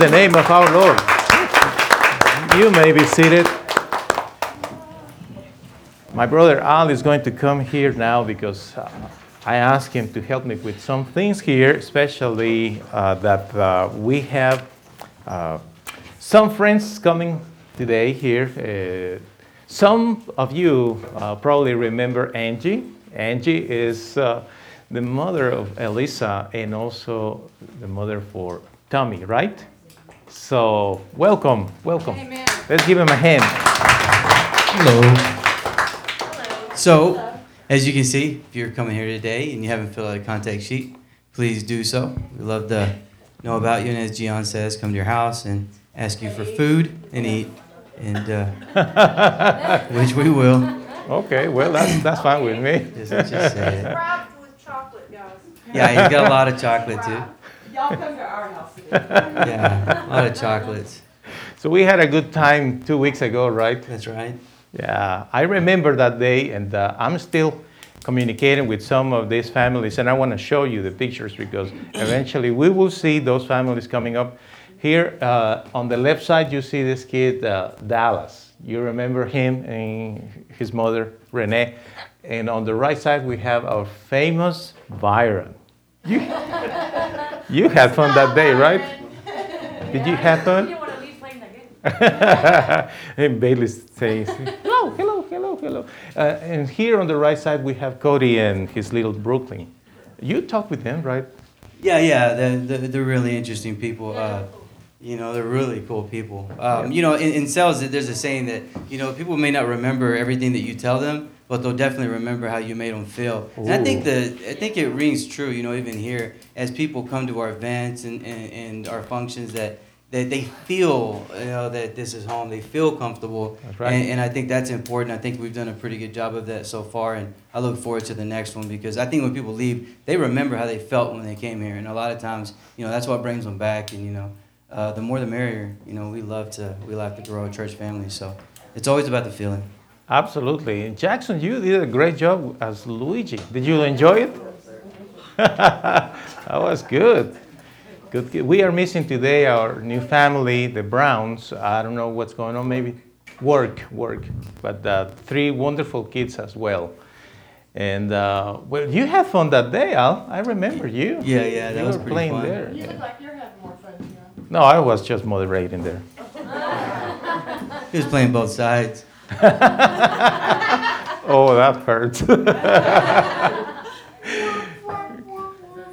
The name of our Lord. You may be seated. My brother Al is going to come here now because uh, I asked him to help me with some things here, especially uh, that uh, we have uh, some friends coming today here. Uh, some of you uh, probably remember Angie. Angie is the mother of Elisa and also the mother for Tommy, right? So, welcome, welcome. Amen. Let's give him a hand. Hello. Hello. So, as you can see, if you're coming here today and you haven't filled out a contact sheet, please do so. We'd love to know about you, and as Gian says, come to your house and ask you for food and eat, and uh, which we will. Okay, well, that's, that's fine with me. Just, just say it. With chocolate, guys. Yeah, he's got a lot of chocolate too. Y'all come to our house today. Yeah, a lot of chocolates. So, we had a good time two weeks ago, right? That's right. Yeah, I remember that day, and uh, I'm still communicating with some of these families, and I want to show you the pictures because eventually we will see those families coming up. Here uh, on the left side, you see this kid, uh, Dallas. You remember him and his mother, Renee. And on the right side, we have our famous Byron. You, you had fun that day, right? Did you have fun? You want to leave playing the game. and Bailey says, hello, hello, hello, hello. Uh, and here on the right side, we have Cody and his little Brooklyn. You talk with them, right? Yeah, yeah, they're, they're, they're really interesting people. Uh, you know, they're really cool people. Um, you know, in, in sales, there's a saying that, you know, people may not remember everything that you tell them, but they'll definitely remember how you made them feel. And I think the I think it rings true, you know, even here, as people come to our events and, and, and our functions that, that they feel, you know, that this is home. They feel comfortable. Right. And, and I think that's important. I think we've done a pretty good job of that so far, and I look forward to the next one because I think when people leave, they remember how they felt when they came here, and a lot of times, you know, that's what brings them back. And you know, uh, the more the merrier. You know, we love to we love to grow a church family, so it's always about the feeling. Absolutely. And Jackson, you did a great job as Luigi. Did you enjoy it? that was good. Good. good. We are missing today our new family, the Browns. I don't know what's going on, maybe work, work. But uh, three wonderful kids as well. And uh, well, you had fun that day, Al. I remember you. Yeah, yeah, that you was were pretty playing fun. there. You yeah. look like you're having more fun, John. No, I was just moderating there. He was playing both sides. Oh, that hurts.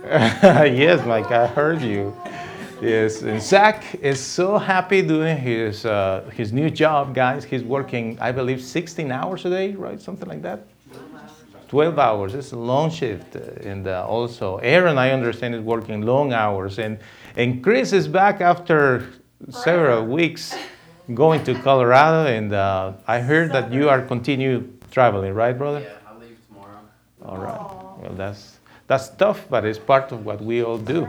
yes, Mike, I heard you. Yes, and Zach is so happy doing his uh, his new job, guys. He's working, I believe, 16 hours a day, right? Something like that. 12 hours. It's a long shift, uh, and uh, also Aaron, I understand, is working long hours, and and Chris is back after several weeks going to Colorado, and uh, I heard that you are continue traveling, right, brother? Yeah, I leave tomorrow. All right. Well, that's that's tough, but it's part of what we all do.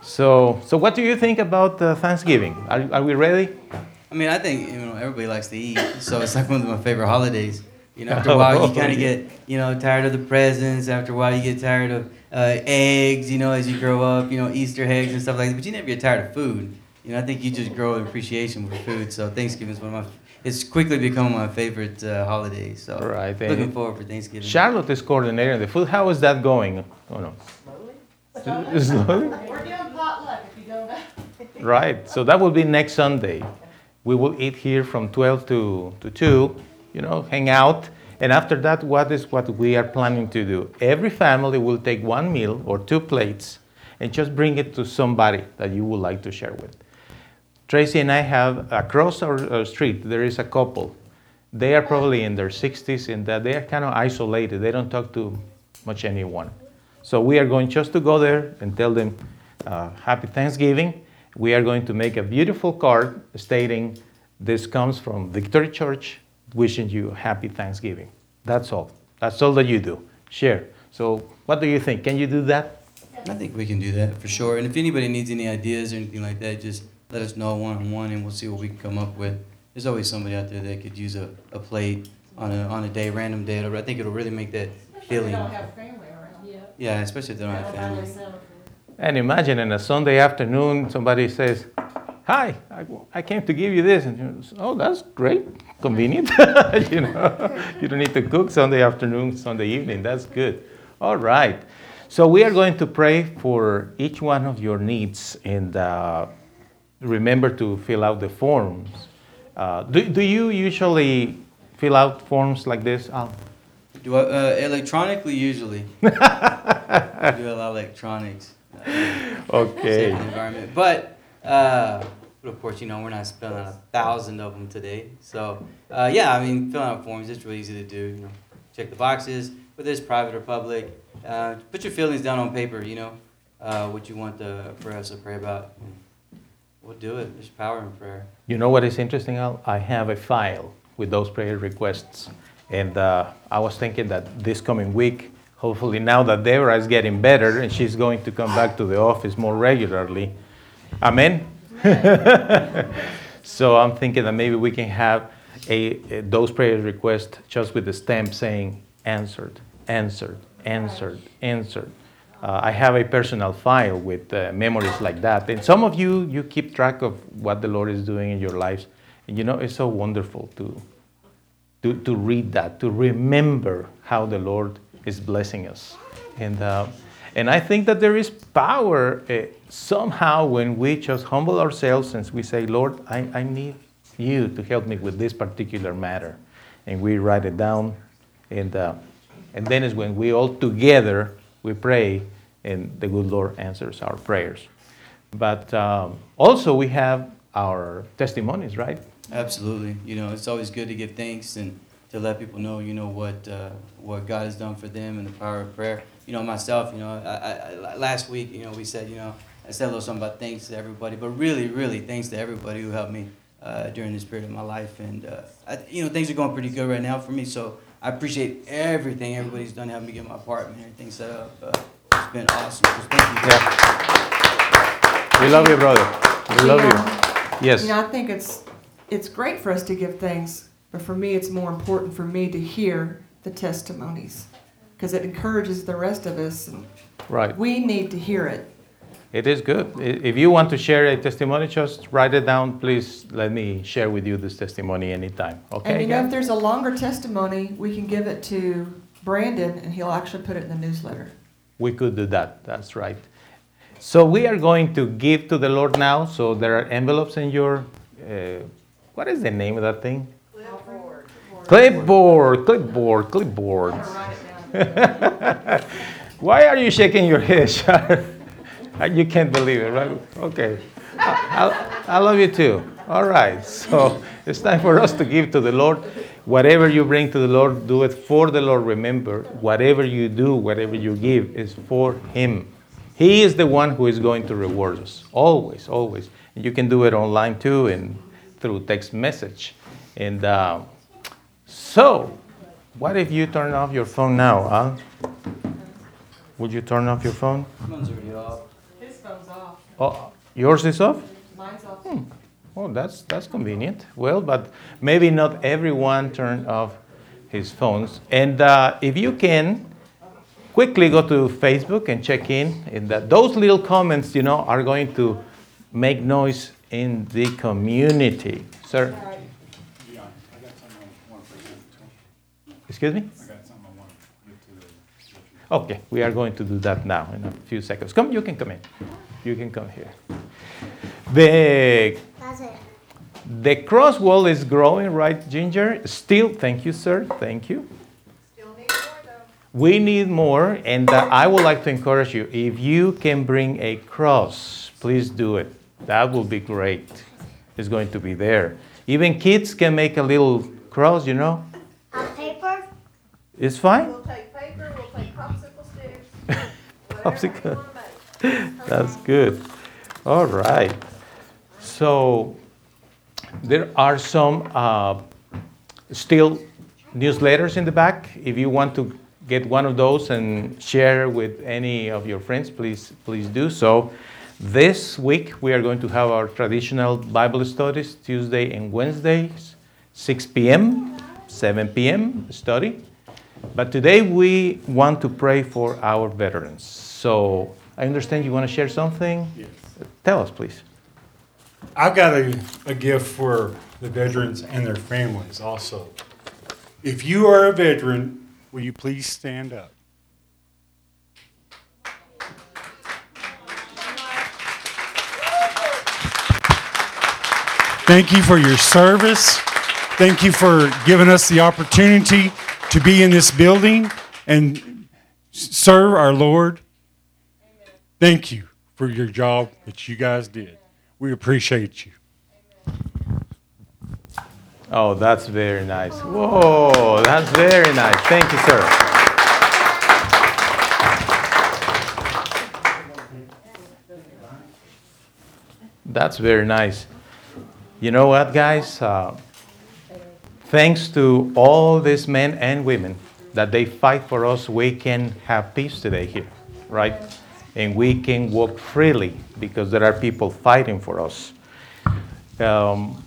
So, so what do you think about uh, Thanksgiving? Are, are we ready? I mean, I think you know everybody likes to eat, so it's like one of my favorite holidays. You know, after a while, you kind of get you know tired of the presents. After a while, you get tired of uh, eggs. You know, as you grow up, you know Easter eggs and stuff like that. But you never get tired of food. You know, I think you just grow an appreciation for food. So Thanksgiving is one of my. It's quickly become my favorite uh, holiday. So All right. looking And forward for Thanksgiving. Charlotte is coordinating the food. How is that going? Oh no. Slowly? Slowly. We're doing potluck if you don't know. Right. So that will be next Sunday. We will eat here from 12 to, to 2, you know, hang out. And after that, what is what we are planning to do? Every family will take one meal or two plates and just bring it to somebody that you would like to share with. Tracy and I have across our, our street, there is a couple. They are probably in their 60s and that they are kind of isolated. They don't talk to much anyone. So we are going just to go there and tell them uh, Happy Thanksgiving. We are going to make a beautiful card stating this comes from Victory Church, wishing you happy Thanksgiving. That's all. That's all that you do. Share. So, what do you think? Can you do that? I think we can do that for sure. And if anybody needs any ideas or anything like that, just let us know one on one, and we'll see what we can come up with. There's always somebody out there that could use a, a plate on a on a day, random day. I think it'll really make that Especially if feeling. they don't have family around. Yeah. Yeah, especially if they don't have family. And imagine in a Sunday afternoon, somebody says, Hi, I, I came to give you this. And you say, oh, that's great, convenient. you know, you don't need to cook Sunday afternoon, Sunday evening. That's good. All right. So we are going to pray for each one of your needs and uh, remember to fill out the forms. Uh, do, do you usually fill out forms like this, Al? Do I, uh, electronically usually. I do a lot of electronics. Uh, Okay. environment. But, uh, but of course, you know, we're not spelling out a thousand of them today. So, uh, yeah, I mean, filling out forms, it's really easy to do. You know, check the boxes, whether it's private or public. Uh, put your feelings down on paper, you know, uh, what you want the, for us to pray about. We'll do it. There's power in prayer. You know what is interesting, Al? I have a file with those prayer requests. And uh, I was thinking that this coming week, hopefully now that Deborah is getting better and she's going to come back to the office more regularly. Amen? so I'm thinking that maybe we can have a, a- those prayer requests just with the stamp saying answered, answered, answered, answered. Uh, I have a personal file with uh, memories like that. And some of you, you keep track of what the Lord is doing in your lives. And you know, it's so wonderful to, to, to read that, to remember how the Lord is blessing us. And, uh, and I think that there is power uh, somehow when we just humble ourselves and we say, Lord, I, I need you to help me with this particular matter. And we write it down. And, uh, and then is when we all together we pray and the good Lord answers our prayers. But um, also we have our testimonies, right? Absolutely. You know, it's always good to give thanks and to let people know, you know, what uh, what God has done for them and the power of prayer. You know, myself, you know, I, I, last week, you know, we said, you know, I said a little something about thanks to everybody, but really, really thanks to everybody who helped me uh, during this period of my life. And, uh, I, you know, things are going pretty good right now for me. So I appreciate everything everybody's done to help me get my apartment and everything set up. Uh, it's been awesome. So thank you. Yeah. We love you, brother. We love you. Yes. You know, I think it's it's great for us to give thanks, but for me, it's more important for me to hear the testimonies because it encourages the rest of us. And Right. we need to hear it. It is good. If you want to share a testimony, just write it down. Please let me share with you this testimony anytime. Okay? and you know, if there's a longer testimony, we can give it to Brandon, and he'll actually put it in the newsletter. We could do that. That's right. So we are going to give to the Lord now. So there are envelopes in your. Uh, what is the name of that thing? Clipboard. Clipboard. Clipboard. Clipboard. Why are you shaking your head? You can't believe it, right? Okay. I, I, I love you too. All right. So it's time for us to give to the Lord. Whatever you bring to the Lord, do it for the Lord. Remember, whatever you do, whatever you give, is for Him. He is the one who is going to reward us. Always, always. You can do it online too and through text message. And uh, so, what if you turn off your phone now, huh? Would you turn off your phone? Already off. His phone's off. Oh, yours is off? Mine's off. Oh, that's that's convenient. Well, but maybe not everyone turned off his phones. And uh, if you can, quickly go to Facebook and check in. And that those little comments, you know, are going to make noise in the community. Sir, Yeah, I got something I want to present excuse me. I got something I want to give to the. Okay, we are going to do that now in a few seconds. Come, you can come in. You can come here. The The cross wall is growing, right, Ginger? Still, thank you, sir. Thank you. Still need more though. We need more, and uh, I would like to encourage you if you can bring a cross, please do it. That will be great. It's going to be there. Even kids can make a little cross, you know? On paper? It's fine. We'll take paper, we'll take popsicle sticks, Popsicle. That's good. All right. So there are some uh, still newsletters in the back. If you want to get one of those and share with any of your friends, please please do so. This week we are going to have our traditional Bible studies Tuesday and Wednesdays, 6 p.m., 7 p.m. study. But today we want to pray for our veterans. So I understand you want to share something? Yes. Tell us, please. I've got a, a gift for the veterans and their families also. If you are a veteran, will you please stand up? Thank you for your service. Thank you for giving us the opportunity to be in this building and serve our Lord. Thank you for your job that you guys did. We appreciate you. Oh, that's very nice. Whoa, that's very nice. Thank you, sir. That's very nice. You know what, guys? Uh, thanks to all these men and women that they fight for us, we can have peace today here, right? And we can walk freely because there are people fighting for us. Um,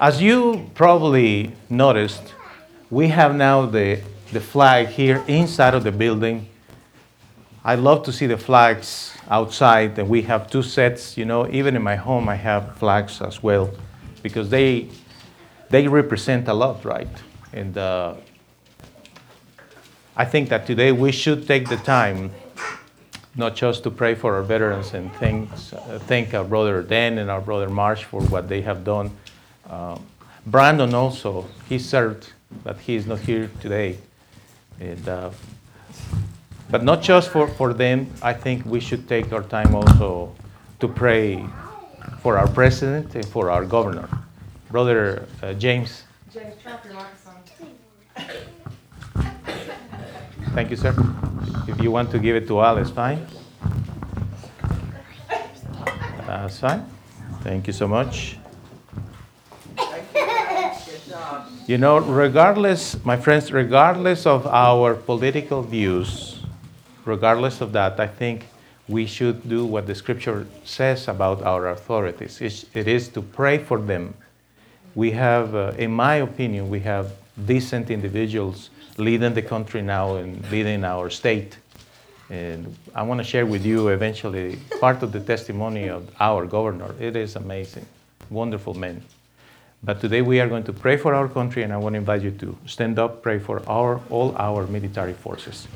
as you probably noticed, we have now the, the flag here inside of the building. I love to see the flags outside, and we have two sets. You know, even in my home, I have flags as well because they, they represent a lot, right? And uh, I think that today we should take the time not just to pray for our veterans and thanks, uh, thank our brother Dan and our brother Marsh for what they have done. Uh, Brandon also, he served, but he is not here today. And, uh, but not just for, for them, I think we should take our time also to pray for our president and for our governor. Brother uh, James. James, turn off your microphone. Thank you, sir. If you want to give it to Al, it's fine. That's fine. Thank you so much. You know, regardless, my friends, regardless of our political views, regardless of that, I think we should do what the scripture says about our authorities. It is to pray for them. We have, uh, in my opinion, we have decent individuals leading the country now and leading our state. And I want to share with you eventually part of the testimony of our governor. It is amazing, wonderful man. But today we are going to pray for our country, and I want to invite you to stand up, pray for our, all our military forces.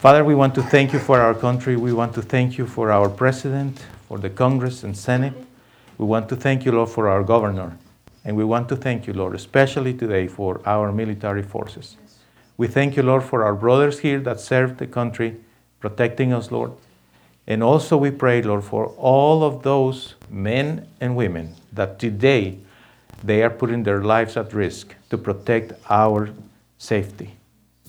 Father, we want to thank you for our country. We want to thank you for our president, for the Congress and Senate. We want to thank you, Lord, for our governor. And we want to thank you, Lord, especially today for our military forces. We thank you, Lord, for our brothers here that serve the country, protecting us, Lord. And also we pray, Lord, for all of those men and women that today they are putting their lives at risk to protect our safety.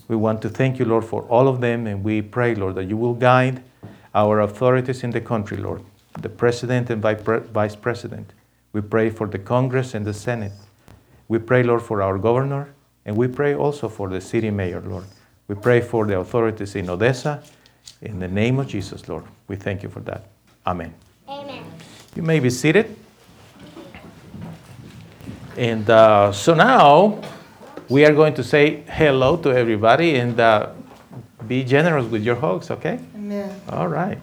We want to thank you, Lord, for all of them, and we pray, Lord, that you will guide our authorities in the country, Lord, the president and vice president. We pray for the Congress and the Senate. We pray, Lord, for our governor, and we pray also for the city mayor, Lord. We pray for the authorities in Odessa. In the name of Jesus, Lord, we thank you for that. Amen. Amen. You may be seated. And uh, so now we are going to say hello to everybody and uh, be generous with your hugs, okay? Amen. All right.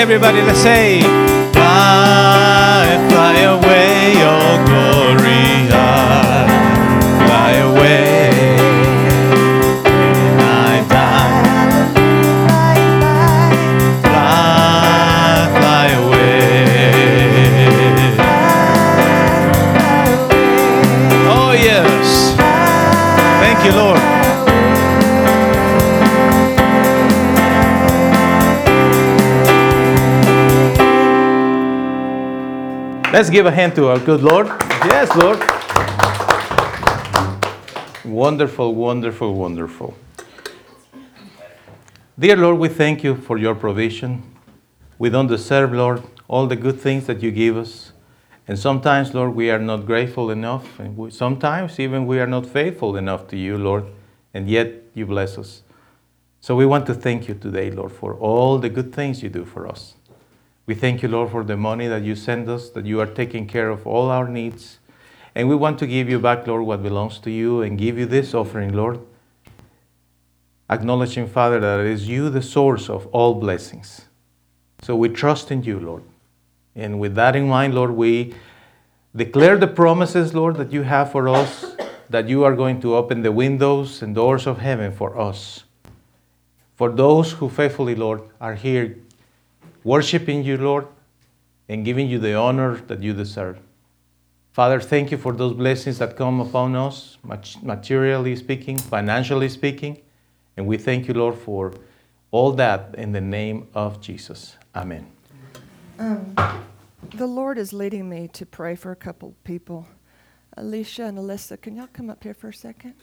Everybody, let's say, Let's give a hand to our good Lord. Yes, Lord. Wonderful, wonderful, wonderful. Dear Lord, we thank you for your provision. We don't deserve, Lord, all the good things that you give us. And sometimes, Lord, we are not grateful enough. And we, sometimes even we are not faithful enough to you, Lord. And yet you bless us. So we want to thank you today, Lord, for all the good things you do for us. We thank you, Lord, for the money that you send us, that you are taking care of all our needs. And we want to give you back, Lord, what belongs to you and give you this offering, Lord. Acknowledging, Father, that it is you the source of all blessings. So we trust in you, Lord. And with that in mind, Lord, we declare the promises, Lord, that you have for us, that you are going to open the windows and doors of heaven for us. For those who faithfully, Lord, are here worshiping you, Lord, and giving you the honor that you deserve. Father, thank you for those blessings that come upon us, materially speaking, financially speaking. And we thank you, Lord, for all that in the name of Jesus. Amen. Um, the Lord is leading me to pray for a couple people. Alicia and Alyssa, can y'all come up here for a second?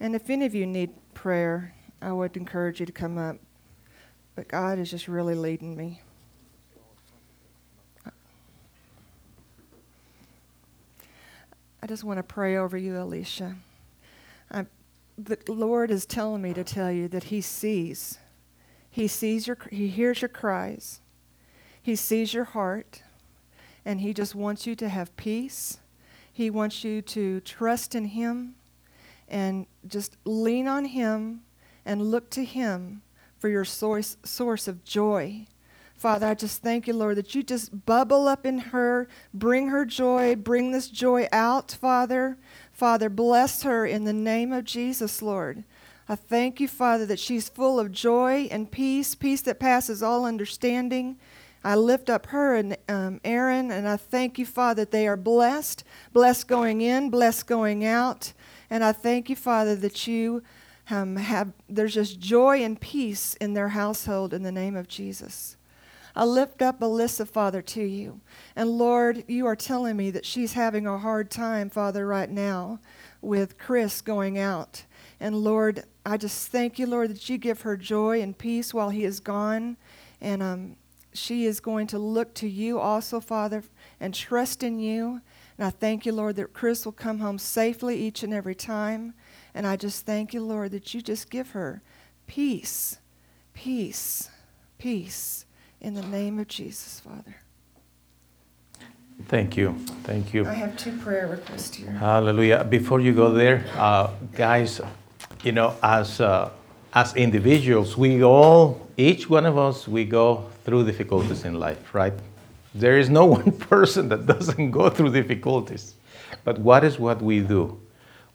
And if any of you need prayer, I would encourage you to come up. But God is just really leading me. I just want to pray over you, Alicia. I, the Lord is telling me to tell you that He sees. He sees your, He hears your cries. He sees your heart. And He just wants you to have peace. He wants you to trust in Him and just lean on Him and look to Him for your source, source of joy. Father, I just thank you, Lord, that you just bubble up in her, bring her joy, bring this joy out, Father. Father, bless her in the name of Jesus, Lord. I thank you, Father, that she's full of joy and peace, peace that passes all understanding. I lift up her and um, Aaron, and I thank you, Father, that they are blessed, blessed going in, blessed going out. And I thank you, Father, that you um, have, there's just joy and peace in their household in the name of Jesus. I lift up Alyssa, Father, to you. And Lord, you are telling me that she's having a hard time, Father, right now with Chris going out. And Lord, I just thank you, Lord, that you give her joy and peace while he is gone. And um, she is going to look to you also, Father, and trust in you. And I thank you, Lord, that Chris will come home safely each and every time. And I just thank you, Lord, that you just give her peace, peace, peace in the name of Jesus, Father. Thank you. Thank you. I have two prayer requests here. Hallelujah. Before you go there, uh, guys, you know, as, uh, as individuals, we all, each one of us, we go through difficulties in life, right? There is no one person that doesn't go through difficulties. But what is what we do?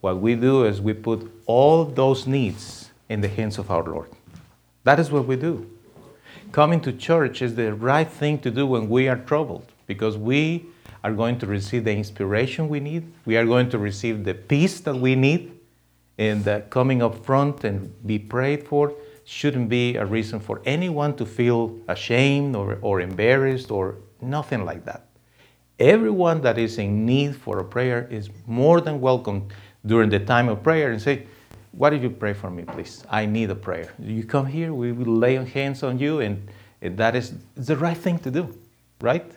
What we do is we put all those needs in the hands of our Lord. That is what we do. Coming to church is the right thing to do when we are troubled because we are going to receive the inspiration we need. We are going to receive the peace that we need. And uh, coming up front and be prayed for shouldn't be a reason for anyone to feel ashamed or, or embarrassed or nothing like that. Everyone that is in need for a prayer is more than welcome during the time of prayer and say, What did you pray for me, please? I need a prayer. You come here, we will lay hands on you, and, and that is the right thing to do, right?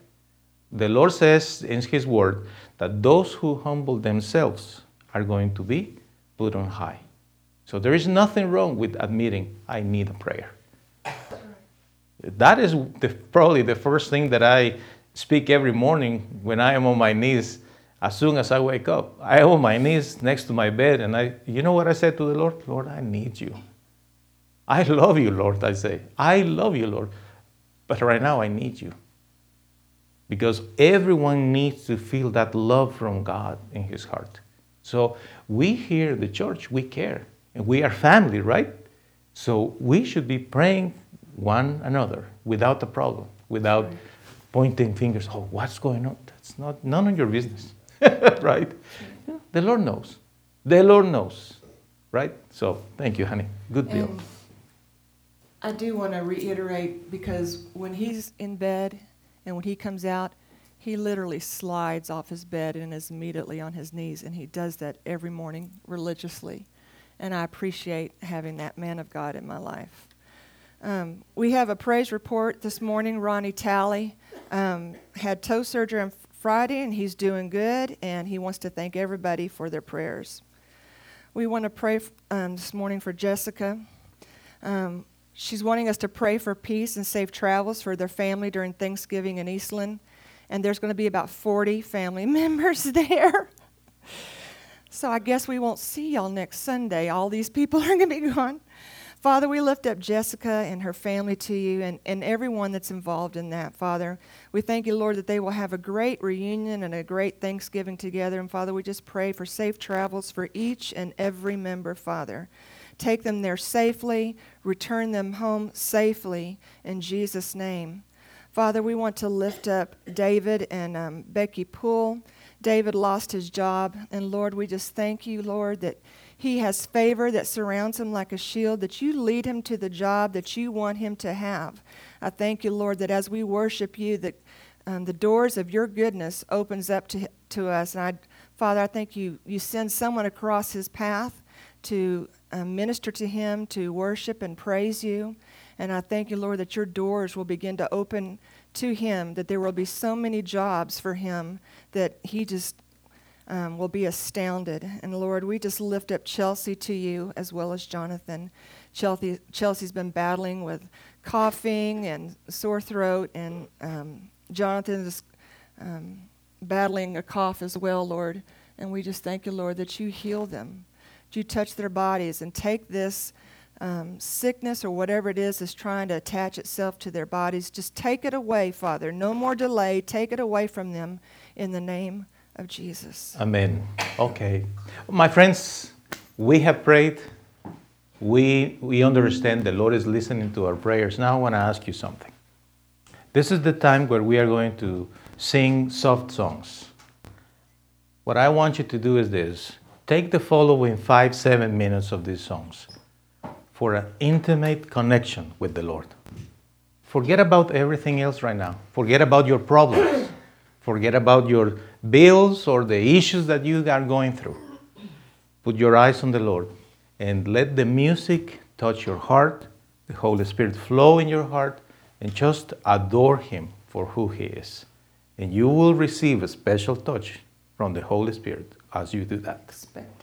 The Lord says in His Word that those who humble themselves are going to be put on high. So there is nothing wrong with admitting, I need a prayer. That is the, probably the first thing that I speak every morning when I am on my knees as soon as I wake up. I am on my knees next to my bed and I you know what I said to the Lord? Lord, I need you. I love you, Lord, I say. I love you, Lord. But right now, I need you. Because everyone needs to feel that love from God in his heart. So we here, the church, we care. And we are family, right? So we should be praying one another without a problem, without pointing fingers. Oh, what's going on? That's not none of your business, right? Yeah, the Lord knows. The Lord knows, right? So thank you, honey. Good deal. And I do want to reiterate because when he's in bed and when he comes out, he literally slides off his bed and is immediately on his knees, and he does that every morning religiously. And I appreciate having that man of God in my life. Um, we have a praise report this morning. Ronnie Talley um, had toe surgery on Friday, and he's doing good, and he wants to thank everybody for their prayers. We want to pray um, this morning for Jessica. Um, she's wanting us to pray for peace and safe travels for their family during Thanksgiving in Eastland. And there's going to be about 40 family members there. So I guess we won't see y'all next Sunday. All these people are going to be gone. Father, we lift up Jessica and her family to you and, and everyone that's involved in that, Father. We thank you, Lord, that they will have a great reunion and a great Thanksgiving together. And Father, we just pray for safe travels for each and every member, Father. Take them there safely, return them home safely in Jesus' name. Father, we want to lift up David and um, Becky Poole. David lost his job, and Lord, we just thank you, Lord, that he has favor that surrounds him like a shield, that you lead him to the job that you want him to have. I thank you, Lord, that as we worship you, that um, the doors of your goodness opens up to, to us. And I, Father, I thank you, you send someone across his path to um, minister to him, to worship and praise you. And I thank you, Lord, that your doors will begin to open to him, that there will be so many jobs for him that he just um, will be astounded. And Lord, we just lift up Chelsea to you as well as Jonathan. Chelsea, Chelsea's been battling with coughing and sore throat, and um, Jonathan is um, battling a cough as well, Lord. And we just thank you, Lord, that you heal them, that you touch their bodies and take this um, sickness or whatever it is that's trying to attach itself to their bodies. Just take it away, Father. No more delay. Take it away from them in the name of Jesus. Amen. Okay. My friends, we have prayed. We, we understand the Lord is listening to our prayers. Now I want to ask you something. This is the time where we are going to sing soft songs. What I want you to do is this take the following five, seven minutes of these songs for an intimate connection with the Lord. Forget about everything else right now. Forget about your problems. Forget about your bills or the issues that you are going through. Put your eyes on the Lord and let the music touch your heart, the Holy Spirit flow in your heart, and just adore Him for who He is. And you will receive a special touch from the Holy Spirit as you do that. Expect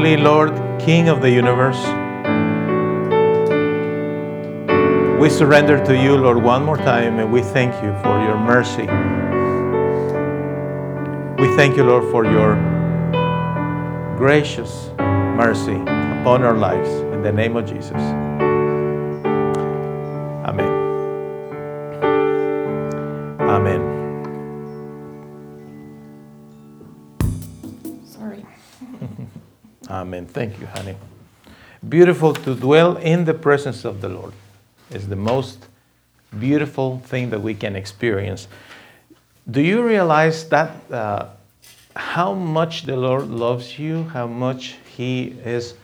Holy Lord, King of the universe, we surrender to you, Lord, one more time, and we thank you for your mercy. We thank you, Lord, for your gracious mercy upon our lives. In the name of Jesus. Thank you, honey. Beautiful to dwell in the presence of the Lord is the most beautiful thing that we can experience. Do you realize that uh, how much the Lord loves you, how much He is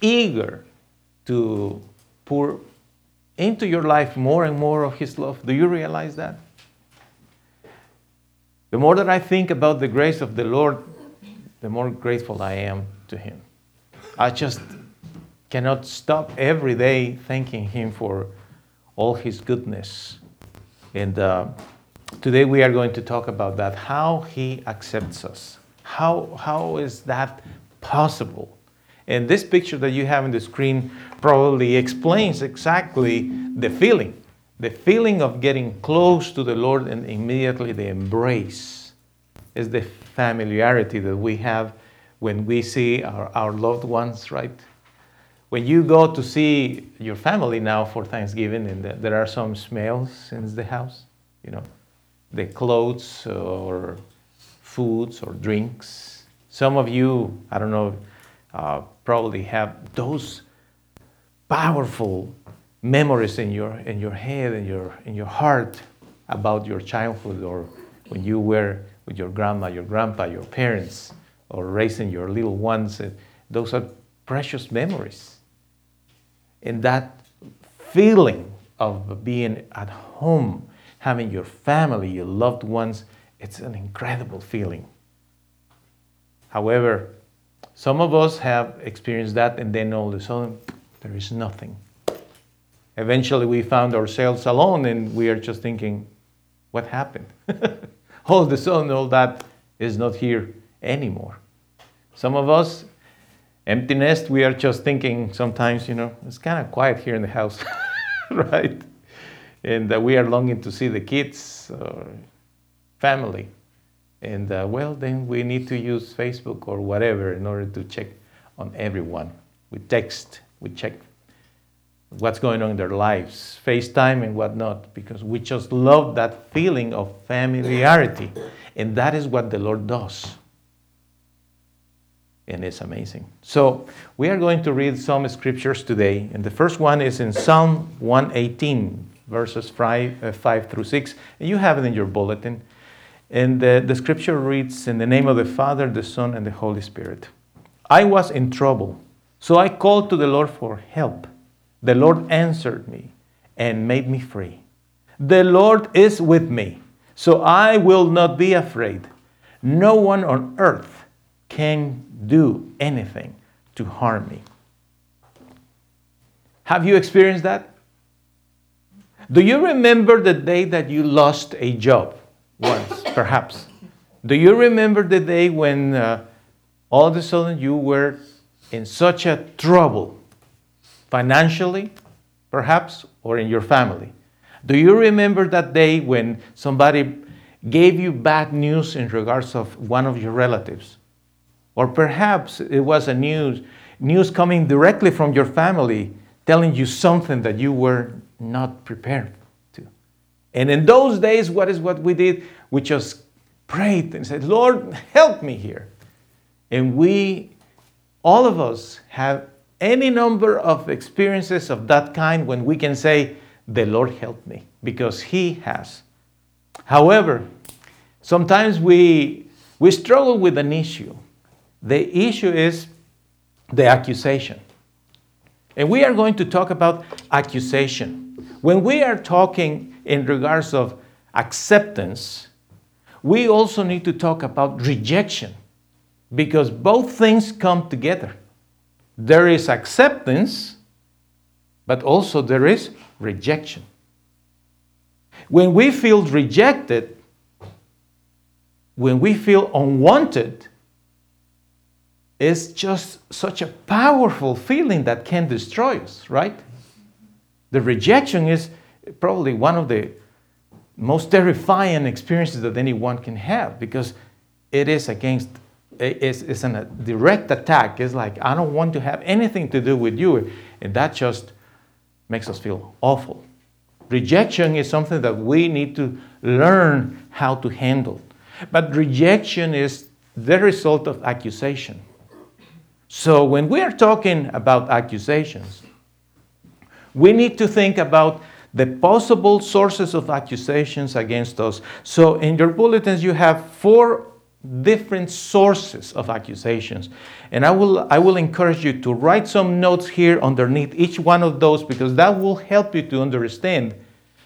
eager to pour into your life more and more of His love? Do you realize that? The more that I think about the grace of the Lord, the more grateful I am to Him. I just cannot stop every day thanking Him for all His goodness. And uh, today we are going to talk about that how He accepts us. How, how is that possible? And this picture that you have on the screen probably explains exactly the feeling the feeling of getting close to the Lord and immediately the embrace is the familiarity that we have when we see our, our loved ones, right? When you go to see your family now for Thanksgiving and there are some smells in the house, you know, the clothes or foods or drinks. Some of you, I don't know, uh, probably have those powerful memories in your in your head and your in your heart about your childhood or when you were with your grandma, your grandpa, your parents, or raising your little ones. Uh, Those are precious memories. And that feeling of being at home, having your family, your loved ones, it's an incredible feeling. However, some of us have experienced that, and then all of a sudden, there is nothing. Eventually, we found ourselves alone, and we are just thinking, what happened? all of a sudden, all that is not here anymore. Some of us, empty nest, we are just thinking sometimes, you know, it's kind of quiet here in the house, right? And uh, we are longing to see the kids or family. And uh, well, then we need to use Facebook or whatever in order to check on everyone. We text, we check what's going on in their lives, FaceTime and whatnot, because we just love that feeling of familiarity. And that is what the Lord does. And it's amazing. So we are going to read some scriptures today. And the first one is in Psalm 118, verses 5, uh, 5 through 6. And you have it in your bulletin. And the, the scripture reads In the name of the Father, the Son, and the Holy Spirit. I was in trouble, so I called to the Lord for help. The Lord answered me and made me free. The Lord is with me, so I will not be afraid. No one on earth can do anything to harm me. Have you experienced that? Do you remember the day that you lost a job once, perhaps? Do you remember the day when uh, all of a sudden you were in such a trouble, financially, perhaps, or in your family? Do you remember that day when somebody gave you bad news in regards of one of your relatives? Or perhaps it was a news news coming directly from your family telling you something that you were not prepared to. And in those days, what is what we did? We just prayed and said, Lord, help me here. And we, all of us, have any number of experiences of that kind when we can say, The Lord helped me, because He has. However, sometimes we, we struggle with an issue. The issue is the accusation. And we are going to talk about accusation. When we are talking in regards of acceptance, we also need to talk about rejection because both things come together. There is acceptance, but also there is rejection. When we feel rejected, when we feel unwanted, is just such a powerful feeling that can destroy us, right? The rejection is probably one of the most terrifying experiences that anyone can have because it is against it's, it's an, a direct attack. It's like i don't want to have anything to do with you. And that just makes us feel awful. Rejection is something that we need to learn how to handle. But rejection is the result of accusation so when we are talking about accusations we need to think about the possible sources of accusations against us. So, in your bulletins, you have four different sources of accusations. And I will, I will encourage you to write some notes here underneath each one of those because that will help you to understand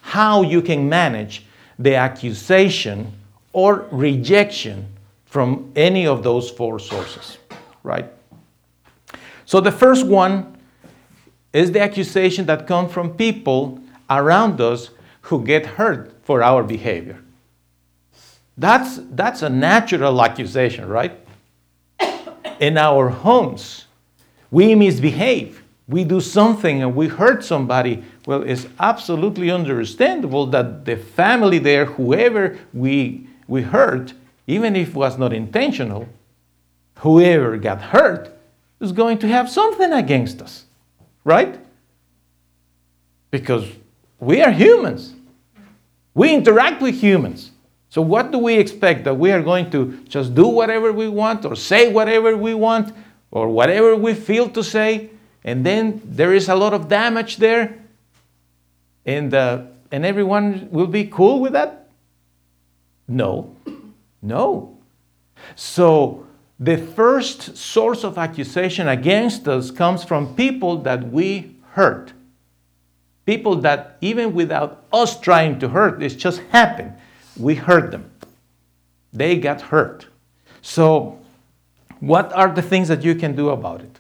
how you can manage the accusation or rejection from any of those four sources, right? So, the first one is the accusation that comes from people around us who get hurt for our behavior. That's, that's a natural accusation, right? In our homes, we misbehave. We do something and we hurt somebody. Well, it's absolutely understandable that the family there, whoever we, we hurt, even if it was not intentional, whoever got hurt is going to have something against us, right? Because we are humans. We interact with humans. So, what do we expect? That we are going to just do whatever we want or say whatever we want or whatever we feel to say, and then there is a lot of damage there, and, uh, and everyone will be cool with that? No. No. So, the first source of accusation against us comes from people that we hurt. People that, even without us trying to hurt, it just happened. We hurt them. They got hurt. So, what are the things that you can do about it?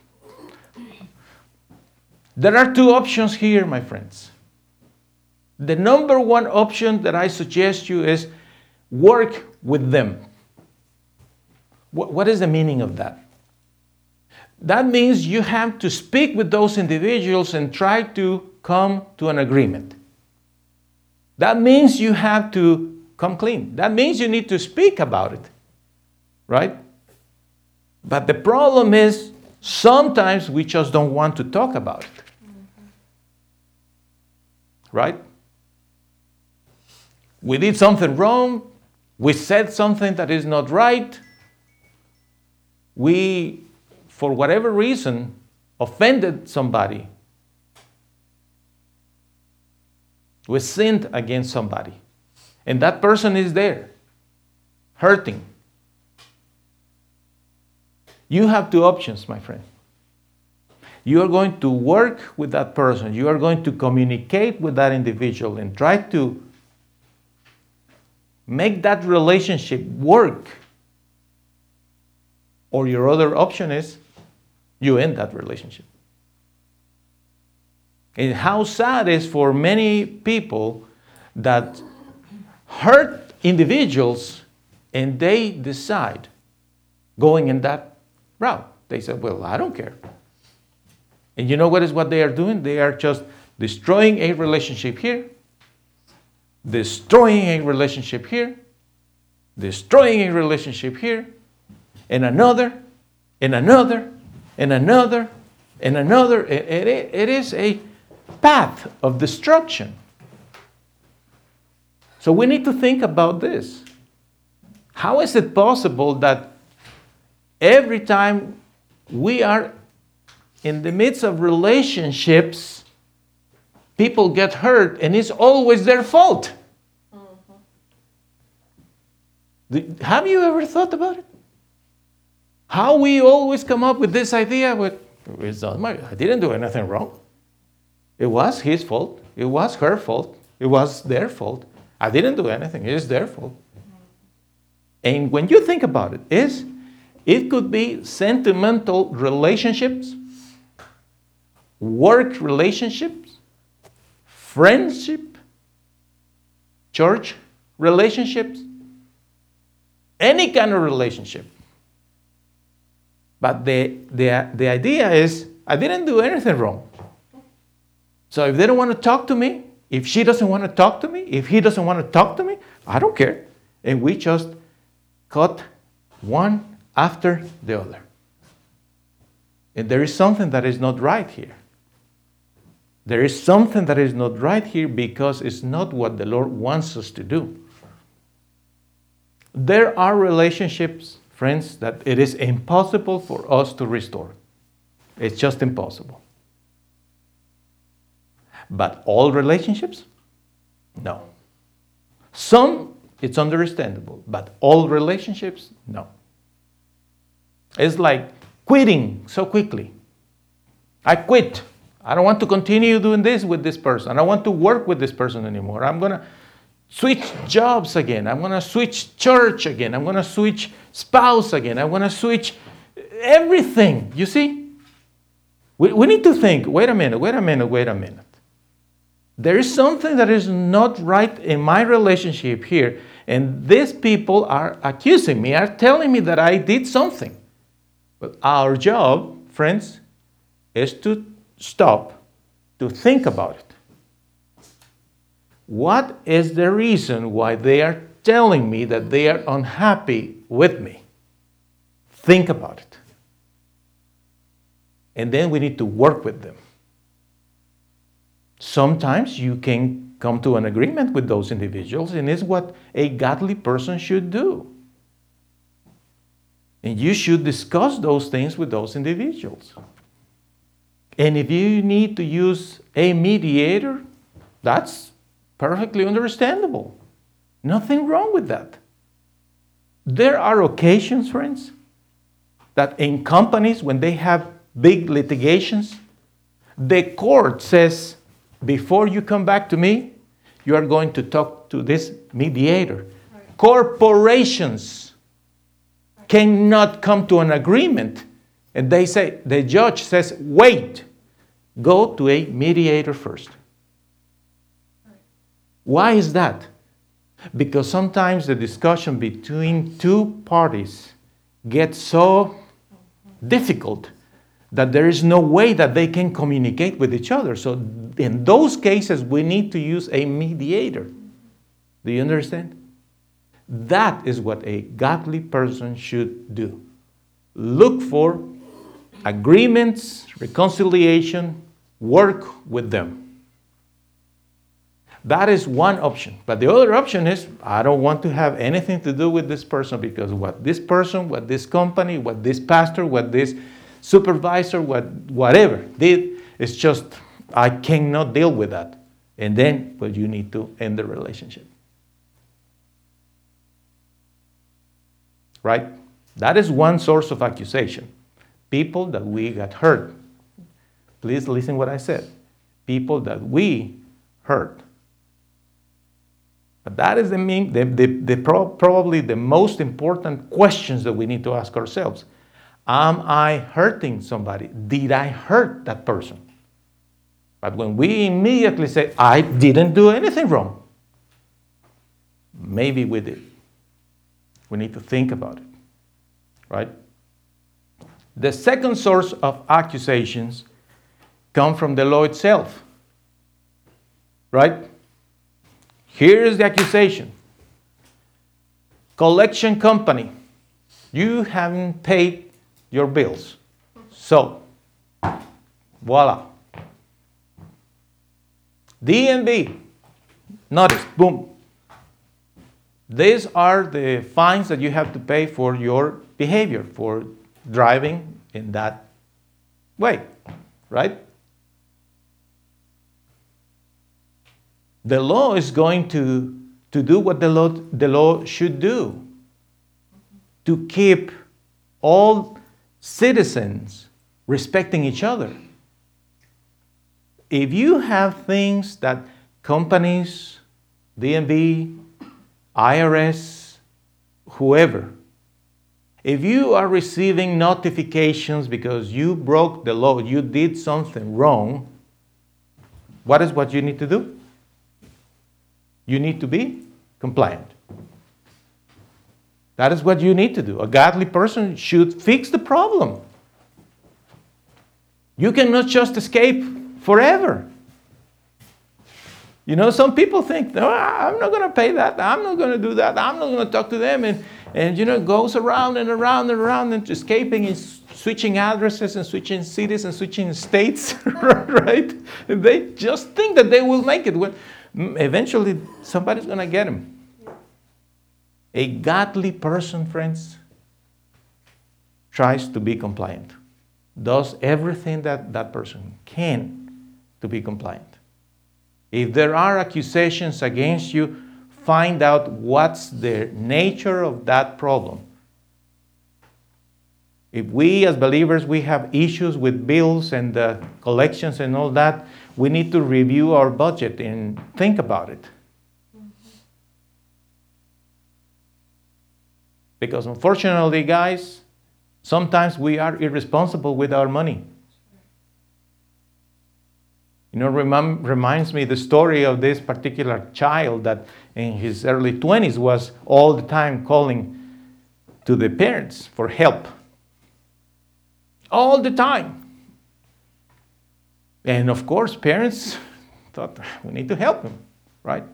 There are two options here, my friends. The number one option that I suggest you is work with them. What, what is the meaning of that? That means you have to speak with those individuals and try to come to an agreement. That means you have to come clean. That means you need to speak about it, right? But the problem is sometimes we just don't want to talk about it, mm-hmm. right? We did something wrong, we said something that is not right, we, for whatever reason, offended somebody We sinned against somebody. And that person is there, hurting. You have two options, my friend. You are going to work with that person, you are going to communicate with that individual and try to make that relationship work. Or your other option is you end that relationship. And how sad is for many people that hurt individuals and they decide going in that route. They said, Well, I don't care. And you know what is what they are doing? They are just destroying a relationship here, destroying a relationship here, destroying a relationship here, and another, and another, and another, and another. It, it, er, it is a path of destruction. So we need to think about this. How is it possible that every time we are in the midst of relationships, people get hurt and it's always their fault? Mm-hmm. Do- Have you ever thought about it? How we always come up with this idea with, it's not my, I didn't do anything wrong. It was his fault. It was her fault. It was their fault. I didn't do anything. It is their fault. And when you think about it, is it could be sentimental relationships, work relationships, friendship, church relationships, any kind of relationship. But the, the, the idea is I didn't do anything wrong. So if they don't want to talk to me, if she doesn't want to talk to me, if he doesn't want to talk to me, I don't care. And we just cut one after the other. And there is something that is not right here. There is something that is not right here because it's not what the Lord wants us to do. There are relationships, friends, that it is impossible for us to restore. It's just impossible. But all relationships? No. Some, it's understandable, but all relationships? No. It's like quitting so quickly. I quit. I don't want to continue doing this with this person. I don't want to work with this person anymore. I'm going to switch jobs again. I'm going to switch church again. I'm going to switch spouse again. I'm going to switch everything. You see? We, we need to think wait a minute, wait a minute, wait a minute. There is something that is not right in my relationship here, and these people are accusing me, are telling me that I did something. But our job, friends, is to stop, to think about it. What is the reason why they are telling me that they are unhappy with me? Think about it. And then we need to work with them. Sometimes you can come to an agreement with those individuals, and it's what a godly person should do. And you should discuss those things with those individuals. And if you need to use a mediator, that's perfectly understandable. Nothing wrong with that. There are occasions, friends, that in companies, when they have big litigations, the court says, before you come back to me, you are going to talk to this mediator. Corporations cannot come to an agreement. And they say, the judge says, wait, go to a mediator first. Why is that? Because sometimes the discussion between two parties gets so difficult that there is no way that they can communicate with each other. So, in those cases, we need to use a mediator. Do you understand? That is what a godly person should do. Look for agreements, reconciliation, work with them. That is one option. But the other option is I don't want to have anything to do with this person because what this person, what this company, what this pastor, what this supervisor, what whatever did is just I cannot deal with that. And then well you need to end the relationship. Right? That is one source of accusation. People that we got hurt. Please listen what I said. People that we hurt. But that is the, mean, the, the, the pro, probably the most important questions that we need to ask ourselves. Am I hurting somebody? Did I hurt that person? But when we immediately say, I didn't do anything wrong, maybe we did. We need to think about it, right? The second source of accusations come from the law itself, right? Here is the accusation. Collection company, you haven't paid your bills. So, voila. DMV, notice, boom. These are the fines that you have to pay for your behavior, for driving in that way, right? The law is going to, to do what the law, the law should do to keep all citizens respecting each other. If you have things that companies, DMV, IRS, whoever, if you are receiving notifications because you broke the law, you did something wrong, what is what you need to do? You need to be compliant. That is what you need to do. A godly person should fix the problem. You cannot just escape forever. You know, some people think, no, I'm not going to pay that. I'm not going to do that. I'm not going to talk to them. And, and, you know, it goes around and around and around and escaping and switching addresses and switching cities and switching states, right? And they just think that they will make it. Mm, eventually, somebody's going to get him. A godly person, friends, tries to be compliant, does everything that that person can to be compliant. If there are accusations against you, find out what's the nature of that problem. If we as believers we have issues with bills and uh, collections and all that, we need to review our budget and think about it. Because unfortunately, guys, sometimes we are irresponsible with our money. You know, reminds me the story of this particular child that in his early 20s was all the time calling to the parents for help. All the time. And of course, parents thought, we need to help him, right?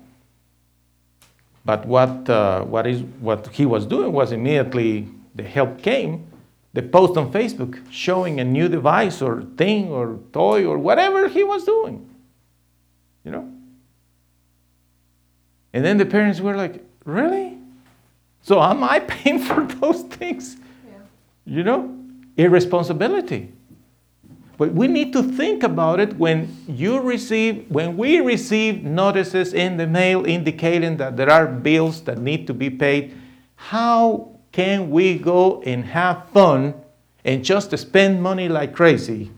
But what, uh, what, is, what he was doing was immediately the help came, the post on Facebook showing a new device or thing or toy or whatever he was doing. You know? And then the parents were like, Really? So am I paying for those things? You know? Irresponsibility. But we need to think about it when you receive, when we receive notices in the mail indicating that there are bills that need to be paid. How can we go and have fun and just spend money like crazy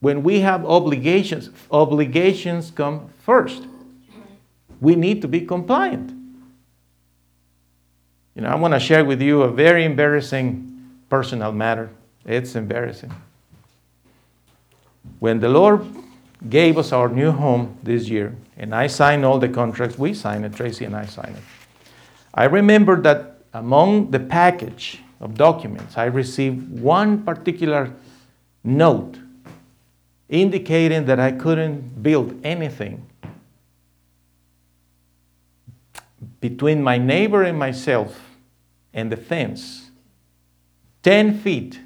when we have obligations? Obligations come first. We need to be compliant. You know, I want to share with you a very embarrassing personal matter. It's embarrassing. When the Lord gave us our new home this year, and I signed all the contracts, we signed it, Tracy and I signed it. I remember that among the package of documents, I received one particular note indicating that I couldn't build anything between my neighbor and myself and the fence 10 feet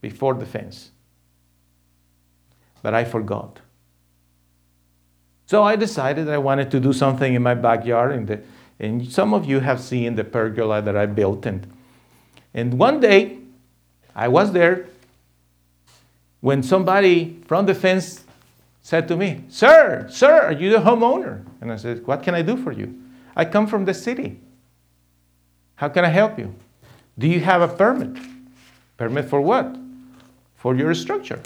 before the fence. But I forgot. So I decided I wanted to do something in my backyard. And, the, and some of you have seen the pergola that I built. And, and one day, I was there when somebody from the fence said to me, Sir, sir, are you the homeowner? And I said, What can I do for you? I come from the city. How can I help you? Do you have a permit? Permit for what? For your structure.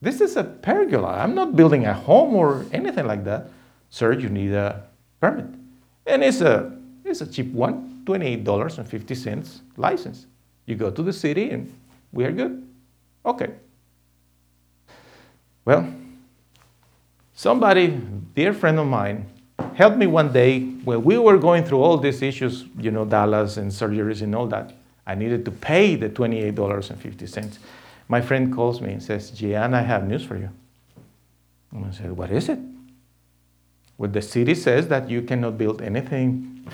This is a pergola. I'm not building a home or anything like that. Sir, you need a permit. And it's a, it's a cheap one, $28.50 license. You go to the city and we are good. Okay. Well, somebody, dear friend of mine, helped me one day when we were going through all these issues, you know, Dallas and surgeries and all that. I needed to pay the $28.50. My friend calls me and says, Gian, I have news for you. And I said, What is it? Well, the city says that you cannot build anything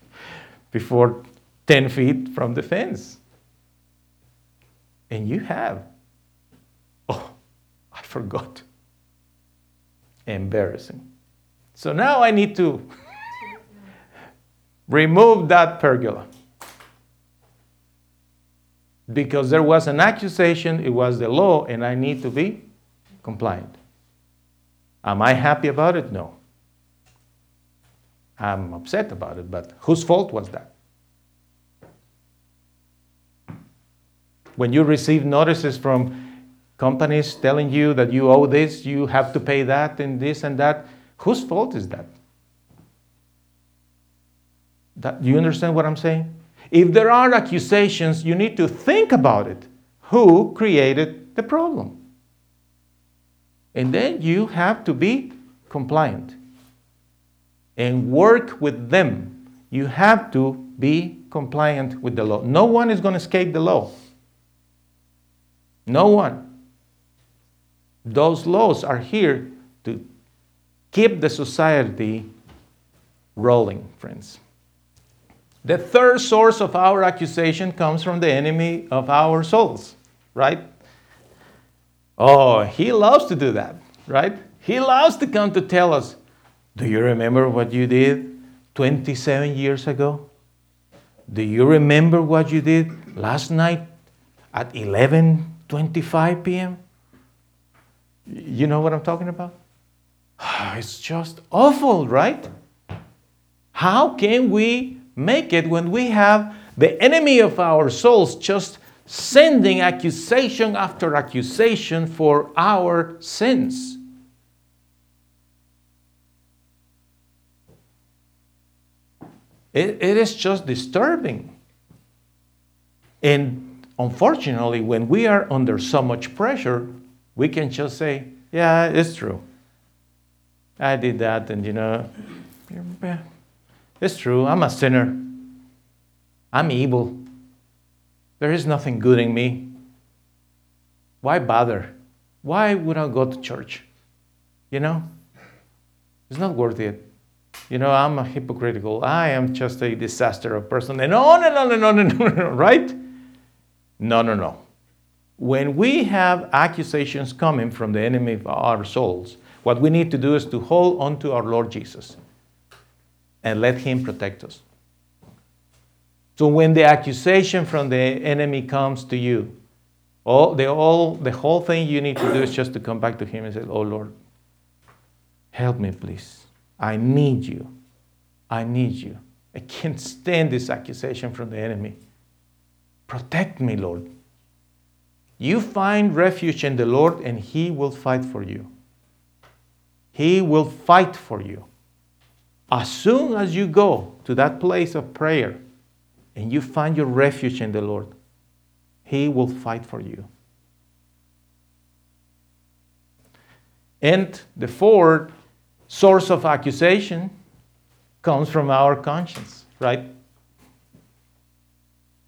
before 10 feet from the fence. And you have. Oh, I forgot. Embarrassing. So now I need to remove that pergola. Because there was an accusation, it was the law, and I need to be compliant. Am I happy about it? No. I'm upset about it, but whose fault was that? When you receive notices from companies telling you that you owe this, you have to pay that, and this and that, whose fault is that? that you understand what I'm saying? If there are accusations, you need to think about it. Who created the problem? And then you have to be compliant and work with them. You have to be compliant with the law. No one is going to escape the law. No one. Those laws are here to keep the society rolling, friends. The third source of our accusation comes from the enemy of our souls, right? Oh, he loves to do that, right? He loves to come to tell us, Do you remember what you did 27 years ago? Do you remember what you did last night at 11:25 p.m.? You know what I'm talking about? It's just awful, right? How can we make it when we have the enemy of our souls just sending accusation after accusation for our sins? It, it is just disturbing. And unfortunately, when we are under so much pressure, we can just say, Yeah, it's true. I did that, and you know, it's true. I'm a sinner. I'm evil. There is nothing good in me. Why bother? Why would I go to church? You know, it's not worth it. You know, I'm a hypocritical. I am just a disaster of person. And on and on and on and on, right? No, no, no. When we have accusations coming from the enemy of our souls, what we need to do is to hold on to our Lord Jesus and let Him protect us. So when the accusation from the enemy comes to you, all the, all, the whole thing you need to do is just to come back to Him and say, Oh Lord, help me, please. I need you. I need you. I can't stand this accusation from the enemy. Protect me, Lord. You find refuge in the Lord, and He will fight for you. He will fight for you. As soon as you go to that place of prayer and you find your refuge in the Lord, He will fight for you. And the fourth source of accusation comes from our conscience, right?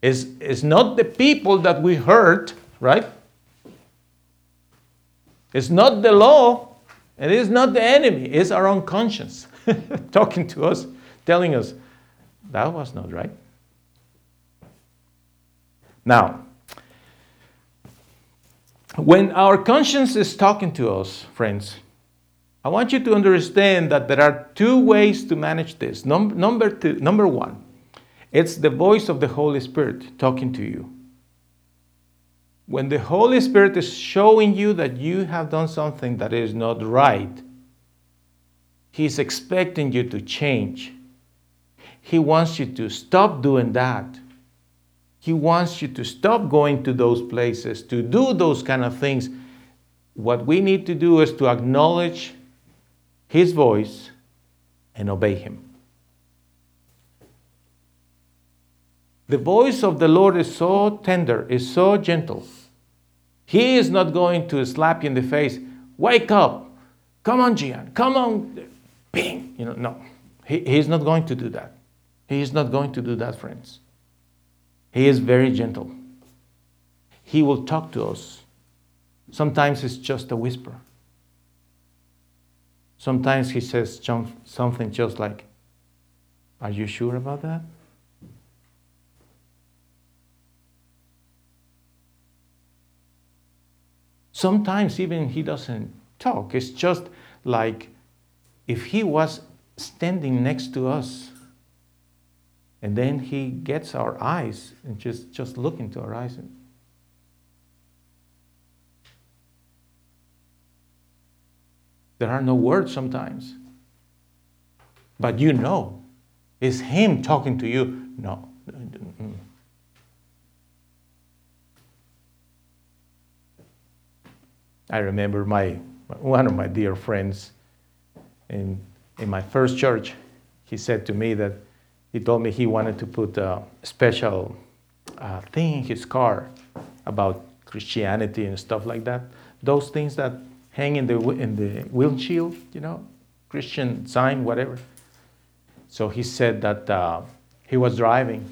It's, it's not the people that we hurt, right? It's not the law, and it is not the enemy, it's our own conscience talking to us, telling us that was not right. Now, when our conscience is talking to us, friends, I want you to understand that there are two ways to manage this. Num- number two, number one, it's the voice of the Holy Spirit talking to you. When the Holy Spirit is showing you that you have done something that is not right, He's expecting you to change. He wants you to stop doing that. He wants you to stop going to those places, to do those kind of things. What we need to do is to acknowledge His voice and obey Him. The voice of the Lord is so tender, is so gentle. He is not going to slap you in the face. Wake up. Come on, Gian. Come on. Bing. You know, no. He, he's not going to do that. He is not going to do that, friends. He is very gentle. He will talk to us. Sometimes it's just a whisper. Sometimes he says something just like, Are you sure about that? Sometimes even he doesn't talk. It's just like if he was standing next to us and then he gets our eyes and just, just look into our eyes. And, there are no words sometimes. But you know, it's him talking to you. No. I remember my one of my dear friends in, in my first church, he said to me that he told me he wanted to put a special uh, thing in his car about Christianity and stuff like that. Those things that hang in the, in the windshield, you know, Christian sign, whatever. So he said that uh, he was driving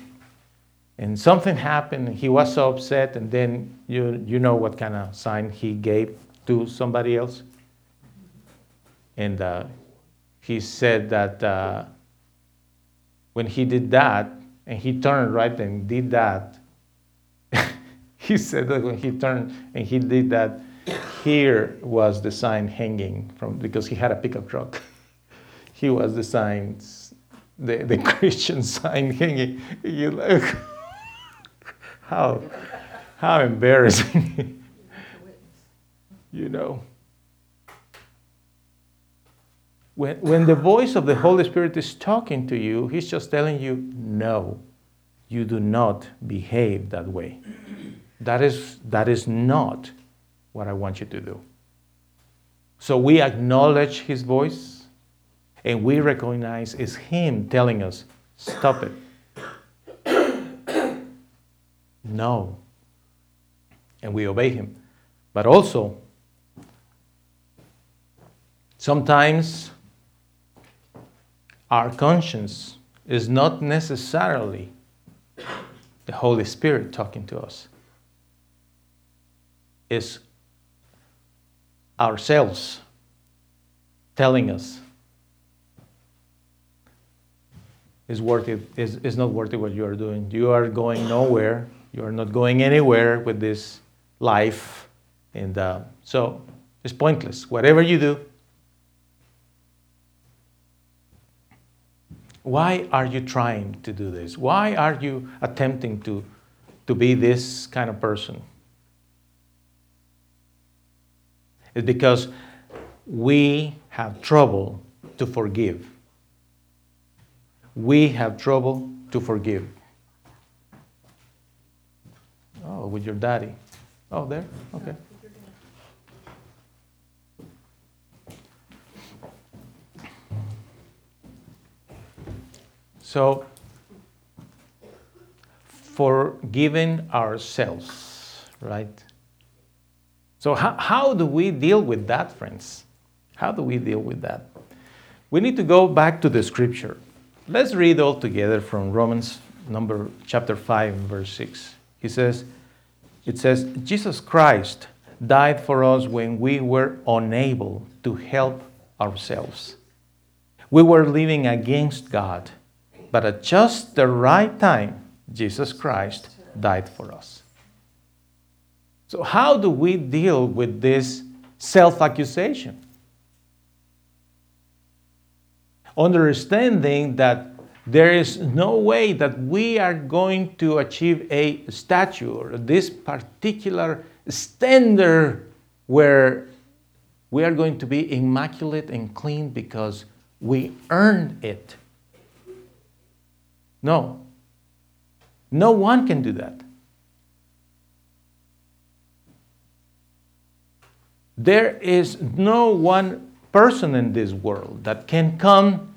and something happened. He was so upset, and then you, you know what kind of sign he gave to somebody else. And uh, he said that uh, when he did that, and he turned right and did that, he said that when he turned and he did that, here was the sign hanging from because he had a pickup truck. He was the sign, the, the Christian sign hanging. You look how how embarrassing. you know. When, when the voice of the Holy Spirit is talking to you, He's just telling you, no, you do not behave that way. That is, that is not what I want you to do. So we acknowledge His voice and we recognize it's Him telling us, stop it. no. And we obey Him. But also, sometimes our conscience is not necessarily the Holy Spirit talking to us. It's ourselves telling us. It's worth it it's, it's not worth it what you are doing. You are going nowhere. You are not going anywhere with this life and uh, so it's pointless. Whatever you do why are you trying to do this why are you attempting to to be this kind of person it's because we have trouble to forgive. We have trouble to forgive. Oh, with your daddy. Oh, there? Okay. So, forgiving ourselves, right? So, how, how do we deal with that, friends? How do we deal with that? We need to go back to the scripture. Let's read all together from Romans number chapter 5 verse 6. He says, it says, Jesus Christ died for us when we were unable to help ourselves. We were living against God, but at just the right time, Jesus Christ died for us. So, how do we deal with this self accusation? Understanding that there is no way that we are going to achieve a statue or this particular standard where we are going to be immaculate and clean because we earned it. No. No one can do that. There is no one person in this world that can come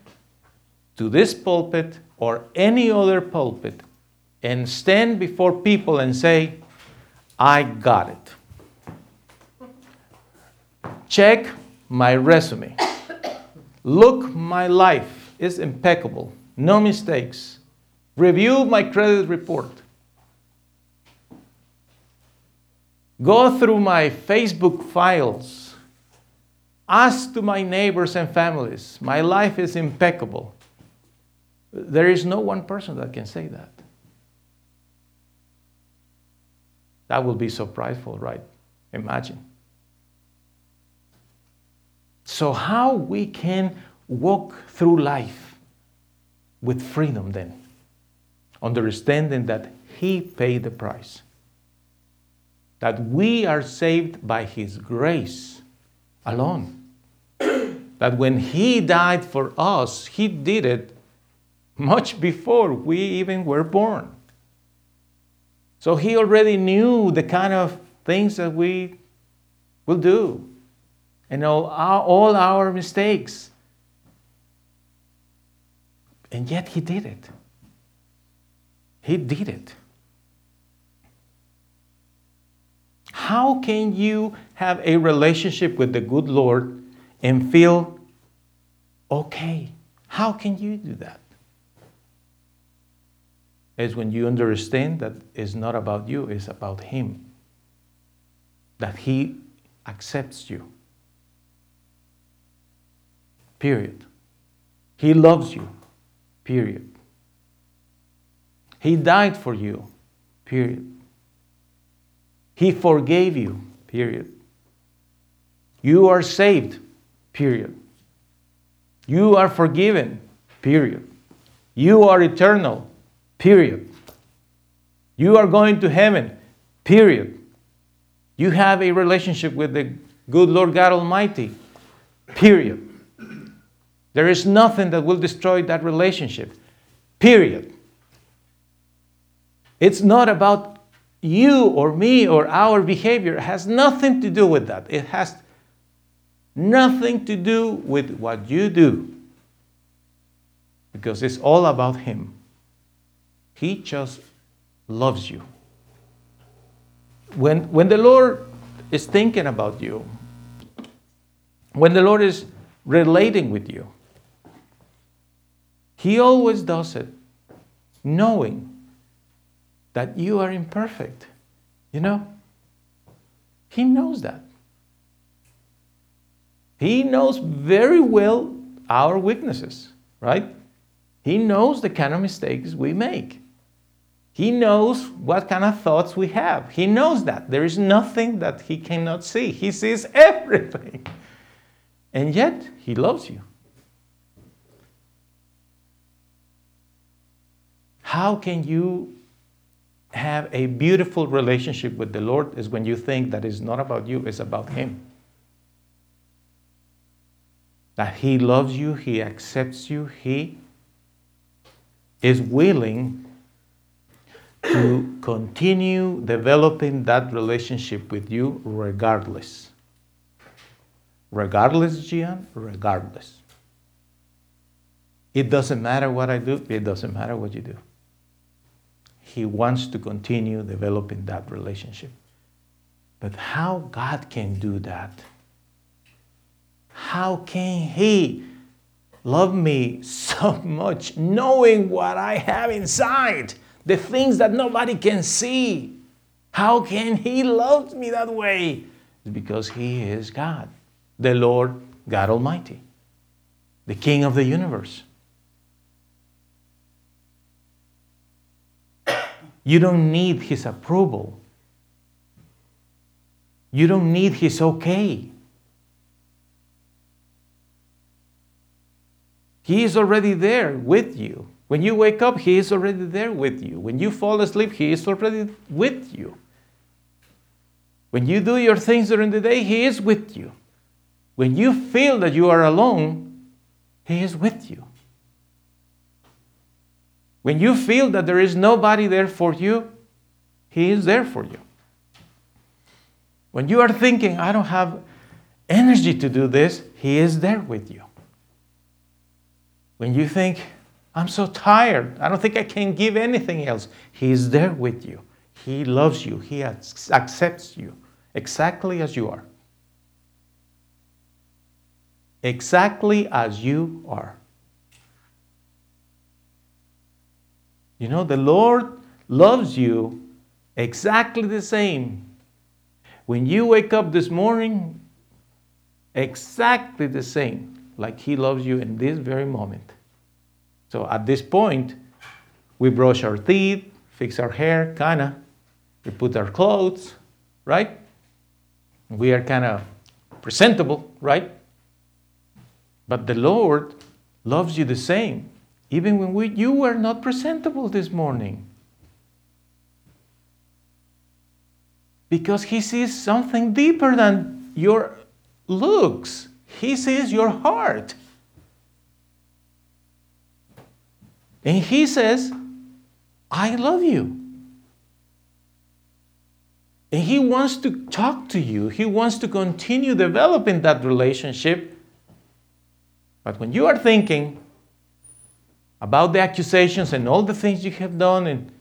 to this pulpit or any other pulpit and stand before people and say, I got it. Check my resume. Look, my life is impeccable, no mistakes. Review my credit report. Go through my Facebook files. Ask to my neighbors and families. My life is impeccable. There is no one person that can say that. That will be so prideful, right? Imagine. So, how we can walk through life with freedom then, understanding that He paid the price, that we are saved by His grace alone, that when He died for us, He did it much before we even were born. So He already knew the kind of things that we will do and all our, all our mistakes. And yet he did it. He did it. How can you have a relationship with the good Lord and feel okay? How can you do that? It's when you understand that it's not about you, it's about Him. That He accepts you. Period. He loves you. Period. He died for you. Period. He forgave you. Period. You are saved. Period. You are forgiven. Period. You are eternal. Period. You are going to heaven. Period. You have a relationship with the good Lord God Almighty. Period. There is nothing that will destroy that relationship. Period. It's not about you or me or our behavior. It has nothing to do with that. It has nothing to do with what you do. Because it's all about Him. He just loves you. When, when the Lord is thinking about you, when the Lord is relating with you, He always does it knowing that you are imperfect. You know? He knows that. He knows very well our weaknesses, right? He knows the kind of mistakes we make. He knows what kind of thoughts we have. He knows that. There is nothing that he cannot see. He sees everything. And yet, he loves you. How can you have a beautiful relationship with the Lord is when you think that it's not about you, it's about Him. That He loves you, He accepts you, He is willing to continue developing that relationship with you regardless. Regardless, Gian, regardless. It doesn't matter what I do, it doesn't matter what you do. He wants to continue developing that relationship. But how God can do that? How can He love me so much knowing what I have inside? The things that nobody can see. How can He love me that way? It's because He is God, the Lord God Almighty, the King of the universe. You don't need his approval. You don't need his okay. He is already there with you. When you wake up, he is already there with you. When you fall asleep, he is already with you. When you do your things during the day, he is with you. When you feel that you are alone, he is with you. When you feel that there is nobody there for you, He is there for you. When you are thinking, I don't have energy to do this, He is there with you. When you think, I'm so tired, I don't think I can give anything else, He is there with you. He loves you, He accepts you exactly as you are. Exactly as you are. You know, the Lord loves you exactly the same. When you wake up this morning, exactly the same, like He loves you in this very moment. So at this point, we brush our teeth, fix our hair, kind of. We put our clothes, right? We are kind of presentable, right? But the Lord loves you the same even when we, you were not presentable this morning. Because he sees something deeper than your looks, he sees your heart. And he says, I love you. And he wants to talk to you, he wants to continue developing that relationship. But when you are thinking, about the accusations and all the things you have done and,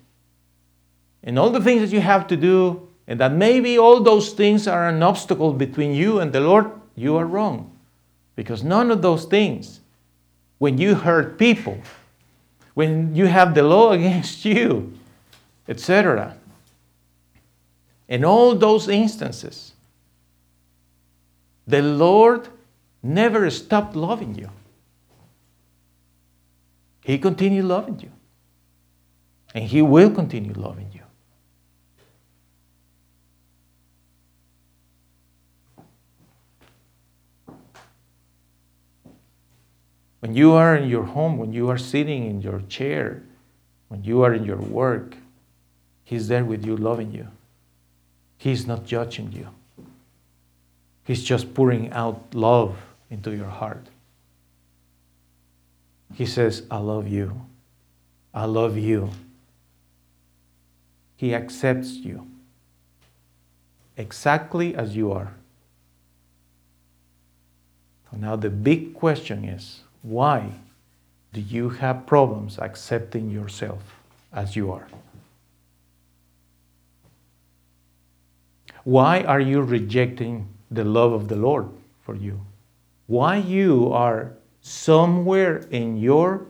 and all the things that you have to do, and that maybe all those things are an obstacle between you and the Lord, you are wrong. Because none of those things, when you hurt people, when you have the law against you, etc., in all those instances, The Lord never stopped loving you. He continued loving you. And He will continue loving you. When you are in your home, when you are sitting in your chair, when you are in your work, He's there with you, loving you. He's not judging you. He's just pouring out love into your heart. He says, I love you. I love you. He accepts you exactly as you are. Now the big question is why do you have problems accepting yourself as you are? Why are you rejecting the love of the Lord for you? Why you are somewhere in your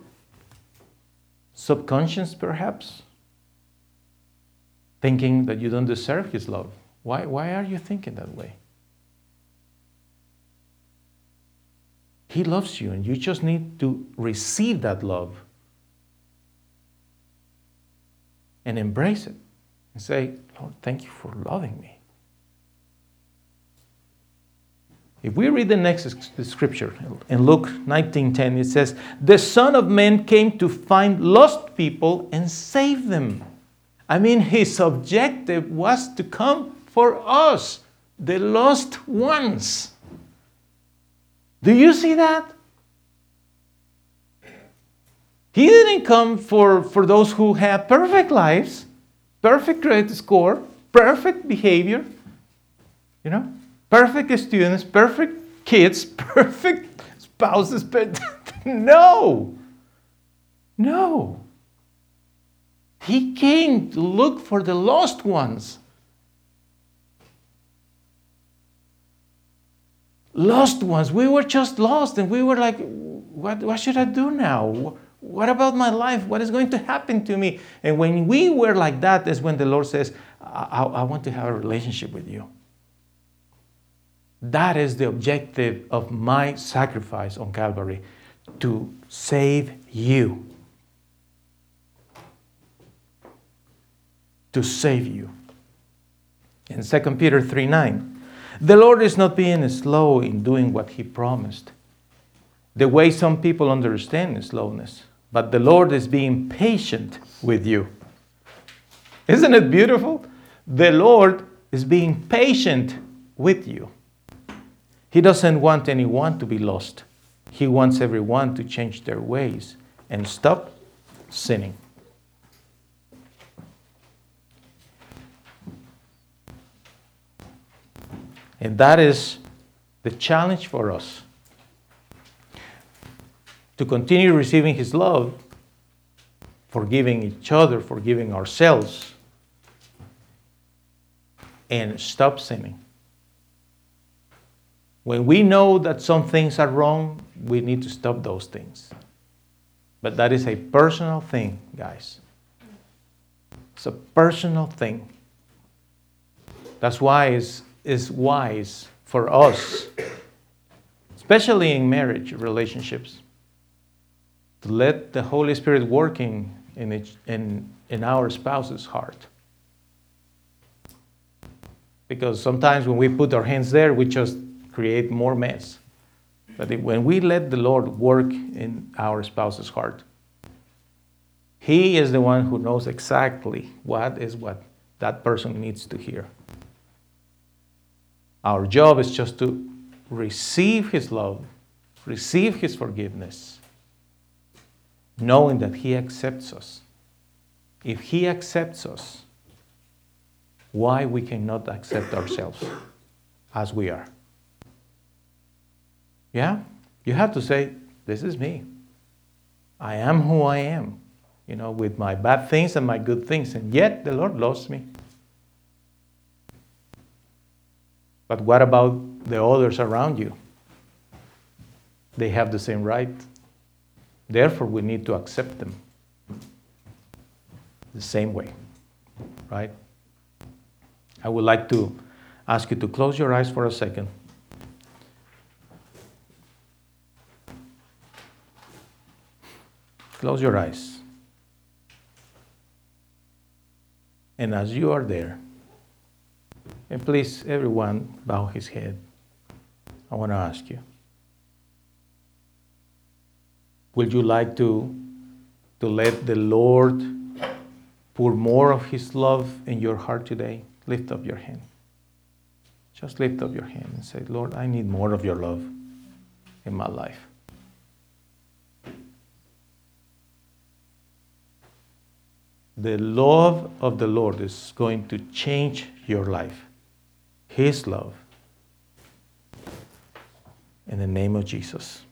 subconscious perhaps thinking that you don't deserve his love. Why, why are you thinking that way? He loves you, and you just need to receive that love and embrace it and say, Lord, thank you for loving me. If we read the next scripture in Luke 19:10, it says, "The Son of Man came to find lost people and save them." I mean, his objective was to come for us, the lost ones. Do you see that? He didn't come for, for those who have perfect lives, perfect credit score, perfect behavior, you know, perfect students, perfect kids, perfect spouses. But no, no. He came to look for the lost ones. Lost ones. We were just lost and we were like, what, what should I do now? What about my life? What is going to happen to me? And when we were like that, is when the Lord says, I, I, I want to have a relationship with you. That is the objective of my sacrifice on Calvary to save you. To save you. In 2 Peter 3 9, the Lord is not being slow in doing what He promised. The way some people understand slowness, but the Lord is being patient with you. Isn't it beautiful? The Lord is being patient with you. He doesn't want anyone to be lost. He wants everyone to change their ways and stop sinning. And that is the challenge for us to continue receiving His love, forgiving each other, forgiving ourselves, and stop sinning. When we know that some things are wrong, we need to stop those things. But that is a personal thing, guys. It's a personal thing. That's why it's, it's wise for us, especially in marriage relationships, to let the Holy Spirit working in, each, in, in our spouse's heart. Because sometimes when we put our hands there, we just create more mess. But when we let the Lord work in our spouse's heart, He is the one who knows exactly what is what that person needs to hear. Our job is just to receive His love, receive His forgiveness, knowing that He accepts us. If He accepts us, why we cannot accept ourselves as we are? Yeah? You have to say, This is me. I am who I am, you know, with my bad things and my good things. And yet the Lord loves me. But what about the others around you? They have the same right. Therefore, we need to accept them the same way, right? I would like to ask you to close your eyes for a second. Close your mm-hmm. eyes. And as you are there, and please, everyone, bow his head. I want to ask you Would you like to, to let the Lord pour more of his love in your heart today? Lift up your hand. Just lift up your hand and say, Lord, I need more of your love in my life. The love of the Lord is going to change your life. His love. In the name of Jesus.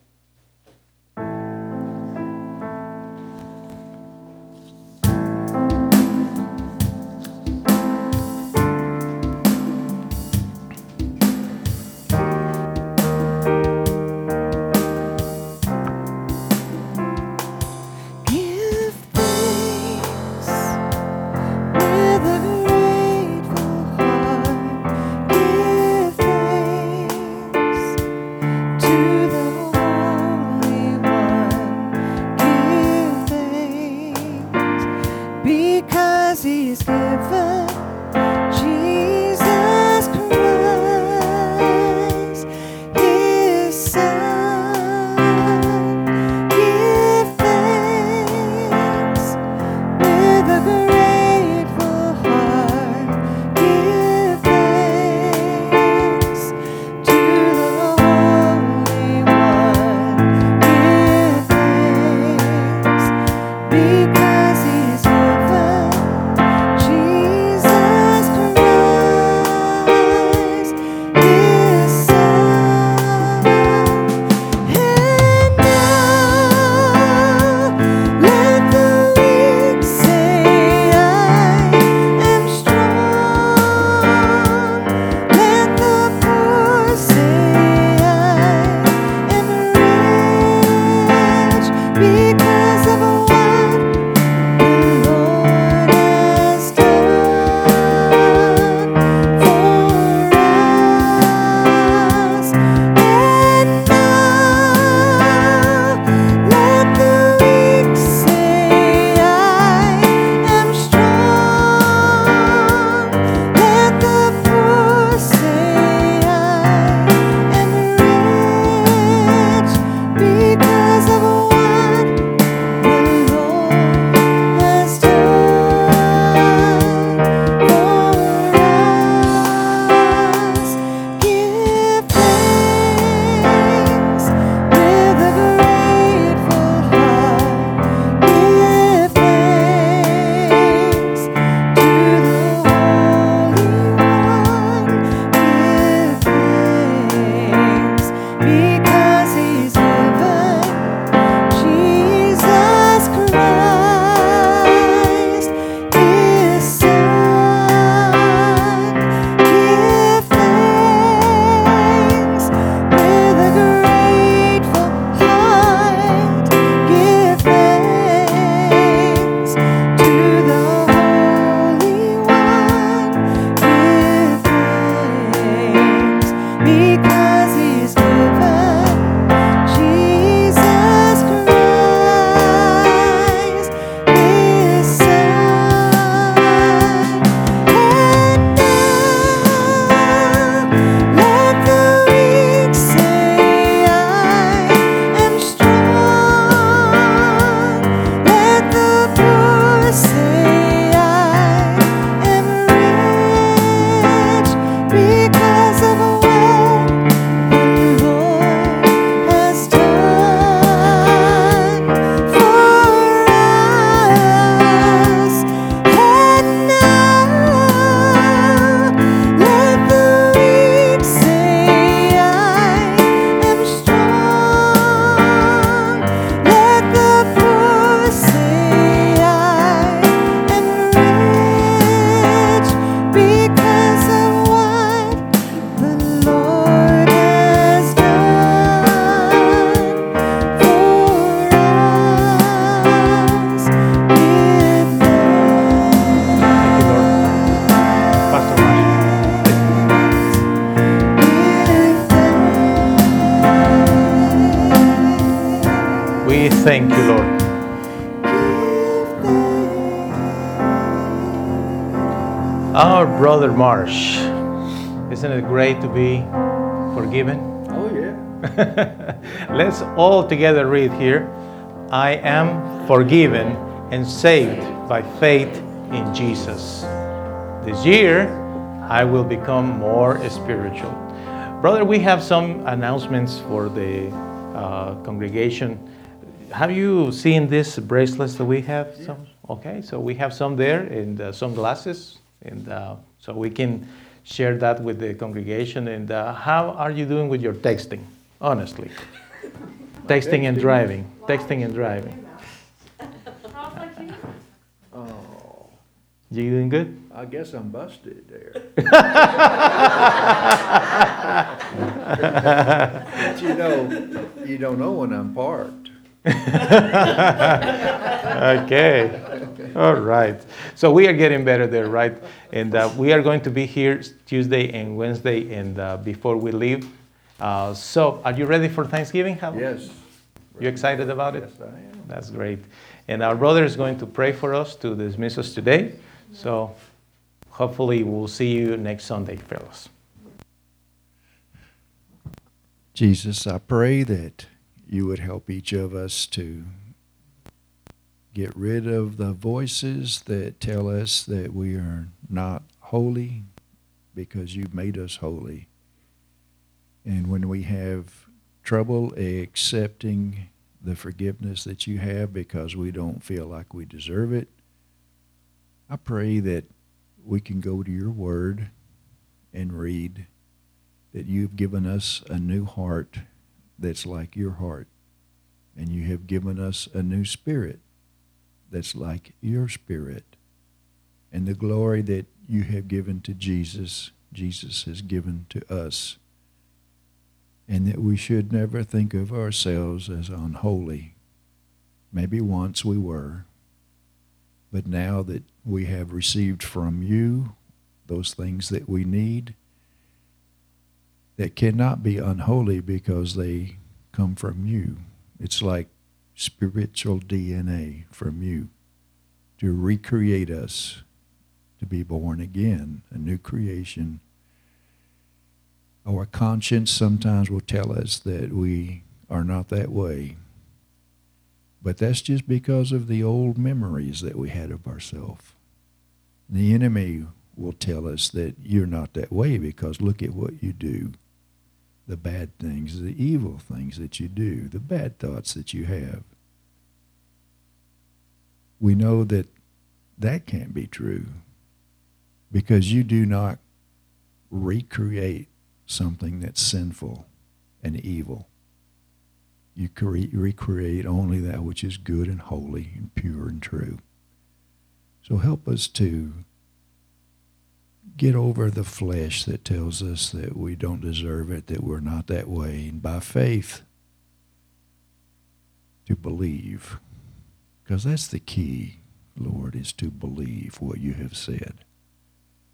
Marsh. Isn't it great to be forgiven? Oh, yeah. Let's all together read here I am forgiven and saved by faith in Jesus. This year, I will become more spiritual. Brother, we have some announcements for the uh, congregation. Have you seen these bracelets that we have? Some? Okay, so we have some there and uh, some glasses, so we can share that with the congregation. And uh, how are you doing with your texting? Honestly, texting and driving, texting and driving. Oh, You doing good? I guess I'm busted there. But you know, you don't know when I'm parked. okay. All right. So we are getting better there, right? And uh, we are going to be here Tuesday and Wednesday, and uh, before we leave. Uh, so, are you ready for Thanksgiving? How- Yes. You excited about it? Yes, I am. That's great. And our brother is going to pray for us to dismiss us today. So, hopefully, we'll see you next Sunday, fellows. Jesus, I pray that you would help each of us to get rid of the voices that tell us that we are not holy because you've made us holy. And when we have trouble accepting the forgiveness that you have because we don't feel like we deserve it, I pray that we can go to your word and read that you've given us a new heart that's like your heart, and you have given us a new spirit that's like your spirit. And the glory that you have given to Jesus, Jesus has given to us. And that we should never think of ourselves as unholy. Maybe once we were, but now that we have received from you those things that we need, that cannot be unholy because they come from you. It's like spiritual DNA from you to recreate us to be born again, a new creation. Our conscience sometimes will tell us that we are not that way. But that's just because of the old memories that we had of ourselves. The enemy will tell us that you're not that way because look at what you do the bad things, the evil things that you do, the bad thoughts that you have. We know that that can't be true because you do not recreate something that's sinful and evil. You cre- recreate only that which is good and holy and pure and true. So help us to get over the flesh that tells us that we don't deserve it, that we're not that way, and by faith to believe. Because that's the key, Lord, is to believe what you have said.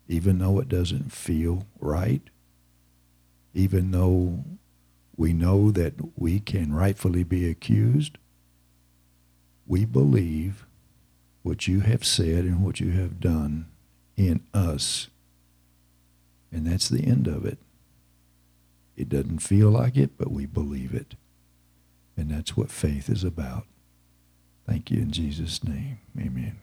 Even though it doesn't feel right, even though we know that we can rightfully be accused, we believe what you have said and what you have done in us. And that's the end of it. It doesn't feel like it, but we believe it. And that's what faith is about. Thank you in Jesus' name. Amen.